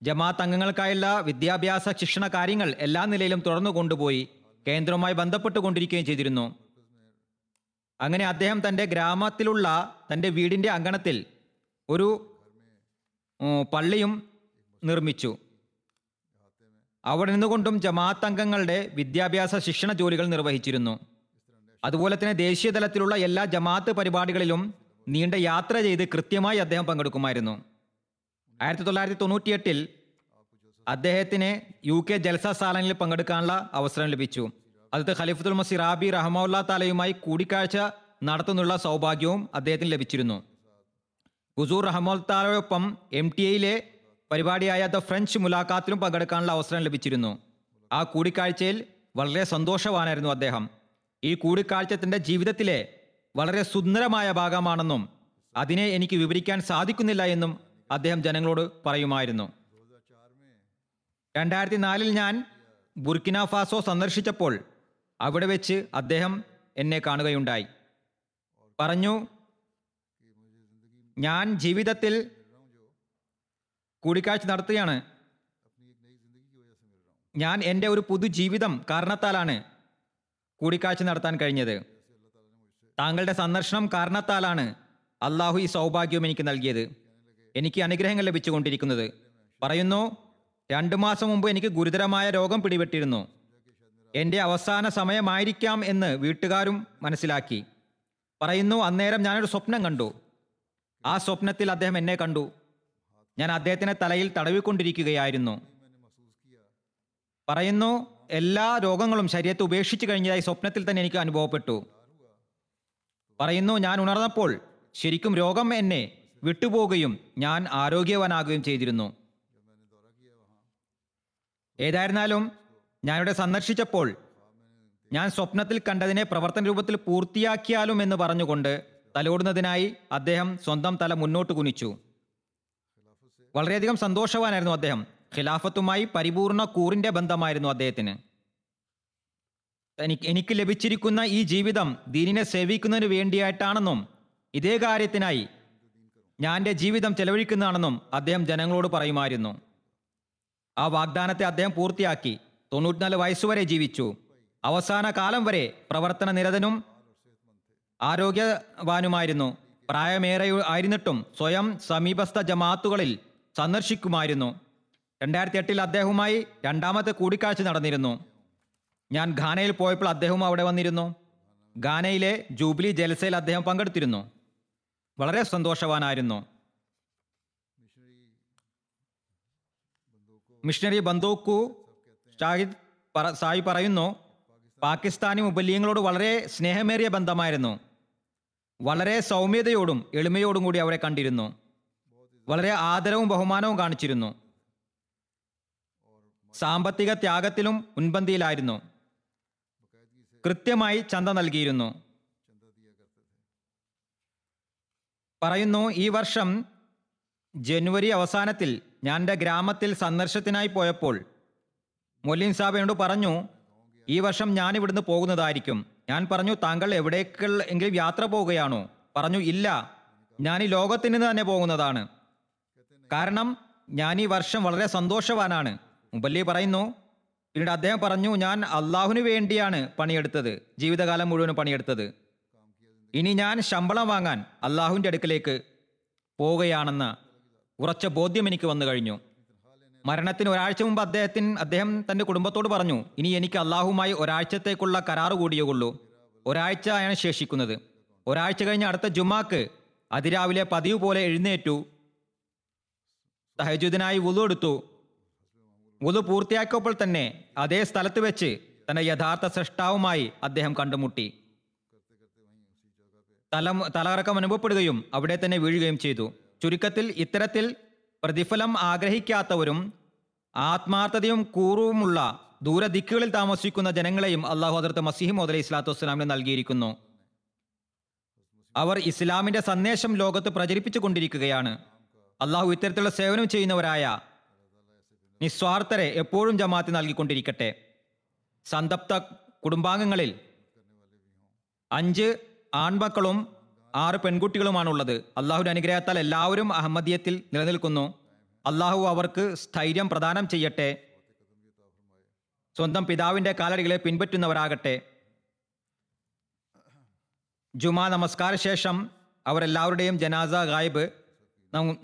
ജമാഅത്ത് അംഗങ്ങൾക്കായുള്ള വിദ്യാഭ്യാസ ശിക്ഷണ കാര്യങ്ങൾ എല്ലാ നിലയിലും തുടർന്നു കൊണ്ടുപോയി കേന്ദ്രവുമായി ബന്ധപ്പെട്ടുകൊണ്ടിരിക്കുകയും ചെയ്തിരുന്നു. അങ്ങനെ അദ്ദേഹം തന്റെ ഗ്രാമത്തിലുള്ള തന്റെ വീടിന്റെ അങ്കണത്തിൽ ഒരു പള്ളിയും നിർമ്മിച്ചു. അവിടെ നിന്നുകൊണ്ടും ജമാഅത്ത് അംഗങ്ങളുടെ വിദ്യാഭ്യാസ ശിക്ഷണ ജോലികൾ നിർവഹിച്ചിരുന്നു. അതുപോലെ തന്നെ ദേശീയ തലത്തിലുള്ള എല്ലാ ജമാഅത്ത് പരിപാടികളിലും നീണ്ട യാത്ര ചെയ്ത് കൃത്യമായി അദ്ദേഹം പങ്കെടുക്കുമായിരുന്നു. ആയിരത്തി തൊള്ളായിരത്തി തൊണ്ണൂറ്റിയെട്ടിൽ അദ്ദേഹത്തിന് യു കെ ജൽസ സാലനിൽ പങ്കെടുക്കാനുള്ള അവസരം ലഭിച്ചു. അത് ഖലീഫത്തുൽ മസി റാബി റഹമുല്ലാ താലയുമായി കൂടിക്കാഴ്ച നടത്തുന്നുള്ള സൗഭാഗ്യവും അദ്ദേഹത്തിന് ലഭിച്ചിരുന്നു. ഹുസൂർ റഹമുൽത്താലയോടൊപ്പം എം ടി എയിലെ പരിപാടിയായ ദ ഫ്രഞ്ച് മുലാഖാത്തിലും പങ്കെടുക്കാനുള്ള അവസരം ലഭിച്ചിരുന്നു. ആ കൂടിക്കാഴ്ചയിൽ വളരെ സന്തോഷവാനായിരുന്നു അദ്ദേഹം. ഈ കൂടിക്കാഴ്ച തന്റെ ജീവിതത്തിലെ വളരെ സുന്ദരമായ ഭാഗമാണെന്നും അതിനെ എനിക്ക് വിവരിക്കാൻ സാധിക്കുന്നില്ല എന്നും അദ്ദേഹം ജനങ്ങളോട് പറയുമായിരുന്നു. രണ്ടായിരത്തി നാലിൽ ഞാൻ ബുർക്കിന ഫാസോ സന്ദർശിച്ചപ്പോൾ അവിടെ വെച്ച് അദ്ദേഹം എന്നെ കാണുകയുണ്ടായി. പറഞ്ഞു ഞാൻ ജീവിതത്തിൽ കൂടിക്കാഴ്ച നടത്തുകയാണ്. ഞാൻ എന്റെ ഒരു പുതു ജീവിതം കാരണത്താലാണ് കൂടിക്കാഴ്ച നടത്താൻ കഴിഞ്ഞത്. താങ്കളുടെ സന്ദർശനം കാരണത്താലാണ് അള്ളാഹു ഈ സൗഭാഗ്യം എനിക്ക് നൽകിയത്. എനിക്ക് അനുഗ്രഹങ്ങൾ ലഭിച്ചുകൊണ്ടിരിക്കുന്നത്. പറയുന്നു രണ്ടു മാസം മുമ്പ് എനിക്ക് ഗുരുതരമായ രോഗം പിടിപെട്ടിരുന്നു. എന്റെ അവസാന സമയമായിരിക്കാം എന്ന് വീട്ടുകാരും മനസ്സിലാക്കി. പറയുന്നു അന്നേരം ഞാനൊരു സ്വപ്നം കണ്ടു. ആ സ്വപ്നത്തിൽ അദ്ദേഹം എന്നെ കണ്ടു. ഞാൻ അദ്ദേഹത്തിനെ തലയിൽ തടവിക്കൊണ്ടിരിക്കുകയായിരുന്നു. പറയുന്നു എല്ലാ രോഗങ്ങളും ശരീരത്തെ ഉപേക്ഷിച്ചു കഴിഞ്ഞതായി സ്വപ്നത്തിൽ തന്നെ എനിക്ക് അനുഭവപ്പെട്ടു. പറയുന്നു ഞാൻ ഉണർന്നപ്പോൾ ശരിക്കും രോഗം എന്നെ വിട്ടുപോകുകയും ഞാൻ ആരോഗ്യവാനാകുകയും ചെയ്തിരുന്നു. ഏതായിരുന്നാലും ഞാനിവിടെ സന്ദർശിച്ചപ്പോൾ ഞാൻ സ്വപ്നത്തിൽ കണ്ടതിനെ പ്രവർത്തന രൂപത്തിൽ പൂർത്തിയാക്കിയാലും എന്ന് പറഞ്ഞുകൊണ്ട് തലോടുന്നതിനായി അദ്ദേഹം സ്വന്തം തല മുന്നോട്ട് കുനിച്ചു. വളരെയധികം സന്തോഷവാനായിരുന്നു അദ്ദേഹം. ഖിലാഫത്തുമായി പരിപൂർണ കൂറിന്റെ ബന്ധമായിരുന്നു അദ്ദേഹത്തിന്. എനിക്ക് എനിക്ക് ലഭിച്ചിരിക്കുന്ന ഈ ജീവിതം ദീനിനെ സേവിക്കുന്നതിന് വേണ്ടിയായിട്ടാണെന്നും ഇതേ കാര്യത്തിനായി ഞാൻ എന്റെ ജീവിതം ചെലവഴിക്കുന്നതാണെന്നും അദ്ദേഹം ജനങ്ങളോട് പറയുമായിരുന്നു. ആ വാഗ്ദാനത്തെ അദ്ദേഹം പൂർത്തിയാക്കി. തൊണ്ണൂറ്റിനാല് വയസ്സുവരെ ജീവിച്ചു. അവസാന കാലം വരെ പ്രവർത്തന നിരതനും ആരോഗ്യവാനുമായിരുന്നു. പ്രായമേറെ ആയിരുന്നിട്ടും സ്വയം സമീപസ്ഥ ജമാഅത്തുകളിൽ സന്ദർശിക്കുമായിരുന്നു. രണ്ടായിരത്തി എട്ടിൽ അദ്ദേഹവുമായി രണ്ടാമത്തെ കൂടിക്കാഴ്ച നടന്നിരുന്നു. ഞാൻ ഘാനയിൽ പോയപ്പോൾ അദ്ദേഹവും അവിടെ വന്നിരുന്നു. ഘാനയിലെ ജൂബിലി ജലസയിൽ അദ്ദേഹം പങ്കെടുത്തിരുന്നു. വളരെ സന്തോഷവാനായിരുന്നു. മിഷണറി ബന്ദോക്കു ഷാഹിദ് സായി പറയുന്നു പാകിസ്ഥാനി മുബല്യങ്ങളോട് വളരെ സ്നേഹമേറിയ ബന്ധമായിരുന്നു. വളരെ സൗമ്യതയോടും എളിമയോടും കൂടി അവരെ കണ്ടിരുന്നു. വളരെ ആദരവും ബഹുമാനവും കാണിച്ചിരുന്നു. സാമ്പത്തിക ത്യാഗത്തിലും മുൻപന്തിയിലായിരുന്നു. കൃത്യമായി ചന്ത നൽകിയിരുന്നു. പറയുന്നു ഈ വർഷം ജനുവരി അവസാനത്തിൽ ഞാൻ എന്റെ ഗ്രാമത്തിൽ സന്ദർശത്തിനായി പോയപ്പോൾ മൊല്ലിൻ സാബ് എന്നോട് പറഞ്ഞു ഈ വർഷം ഞാൻ ഇവിടുന്ന് പോകുന്നതായിരിക്കും. ഞാൻ പറഞ്ഞു താങ്കൾ എവിടേക്ക് എങ്കിലും യാത്ര പോവുകയാണോ പറഞ്ഞു ഇല്ല. ഞാൻ ഈ ലോകത്തിൽ നിന്ന് തന്നെ പോകുന്നതാണ്. കാരണം ഞാൻ ഈ വർഷം വളരെ സന്തോഷവാനാണ്. മുബല്ലി പറയുന്നു പിന്നീട് അദ്ദേഹം പറഞ്ഞു ഞാൻ അള്ളാഹുവിന് വേണ്ടിയാണ് പണിയെടുത്തത്. ജീവിതകാലം മുഴുവൻ പണിയെടുത്തത്. ഇനി ഞാൻ ശമ്പളം വാങ്ങാൻ അള്ളാഹുവിന്റെ അടുക്കലേക്ക് പോവുകയാണെന്ന ഉറച്ച ബോധ്യം എനിക്ക് വന്നു കഴിഞ്ഞു. മരണത്തിന് ഒരാഴ്ച മുമ്പ് അദ്ദേഹത്തിന് അദ്ദേഹം തന്റെ കുടുംബത്തോട് പറഞ്ഞു ഇനി എനിക്ക് അള്ളാഹുമായി ഒരാഴ്ചത്തേക്കുള്ള കരാറ് കൂടിയേ ഉള്ളൂ. ഒരാഴ്ചയാണ് ശേഷിക്കുന്നത്. ഒരാഴ്ച കഴിഞ്ഞ് അടുത്ത ജുമാക്ക് അതിരാവിലെ പതിവ് പോലെ എഴുന്നേറ്റു. തഹജുദിനായി വുളു എടുത്തു. വുളു പൂർത്തിയാക്കിയപ്പോൾ തന്നെ അതേ സ്ഥലത്ത് വെച്ച് തന്റെ യഥാർത്ഥ സൃഷ്ടാവുമായി അദ്ദേഹം കണ്ടുമുട്ടി. തല തലകറക്കം അനുഭവപ്പെടുകയും അവിടെ തന്നെ വീഴുകയും ചെയ്തു. ചുരുക്കത്തിൽ ഇത്തരത്തിൽ പ്രതിഫലം ആഗ്രഹിക്കാത്തവരും ആത്മാർത്ഥതയും കൂറുവുമുള്ള ദൂരദിക്കുകളിൽ താമസിക്കുന്ന ജനങ്ങളെയും അള്ളാഹു ഹദർത്ത് മസീഹ് അലൈഹി ഇസ്ലാത്തു വസ്സലാമിന് നൽകിയിരിക്കുന്നു. അവർ ഇസ്ലാമിന്റെ സന്ദേശം ലോകത്ത് പ്രചരിപ്പിച്ചു കൊണ്ടിരിക്കുകയാണ് അള്ളാഹു ഇത്തരത്തിലുള്ള സേവനം ചെയ്യുന്നവരായ നിസ്വാർത്ഥരെ എപ്പോഴും ജമാഅത്ത് നൽകിക്കൊണ്ടിരിക്കട്ടെ. സന്തപ്ത കുടുംബാംഗങ്ങളിൽ അഞ്ച് ആൺമക്കളും ആറ് പെൺകുട്ടികളുമാണ് ഉള്ളത് അള്ളാഹുവിന്റെ അനുഗ്രഹത്താൽ എല്ലാവരും അഹമ്മദിയത്തിൽ നിലനിൽക്കുന്നു. അള്ളാഹു അവർക്ക് സ്ഥൈര്യം പ്രദാനം ചെയ്യട്ടെ. സ്വന്തം പിതാവിന്റെ കാലടികളെ പിൻപറ്റുന്നവരാകട്ടെ. ജുമാ നമസ്കാര ശേഷം അവരെല്ലാവരുടെയും ജനാസ ഗായിബ്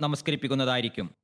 നമസ്കരിപ്പിക്കുന്നതായിരിക്കും.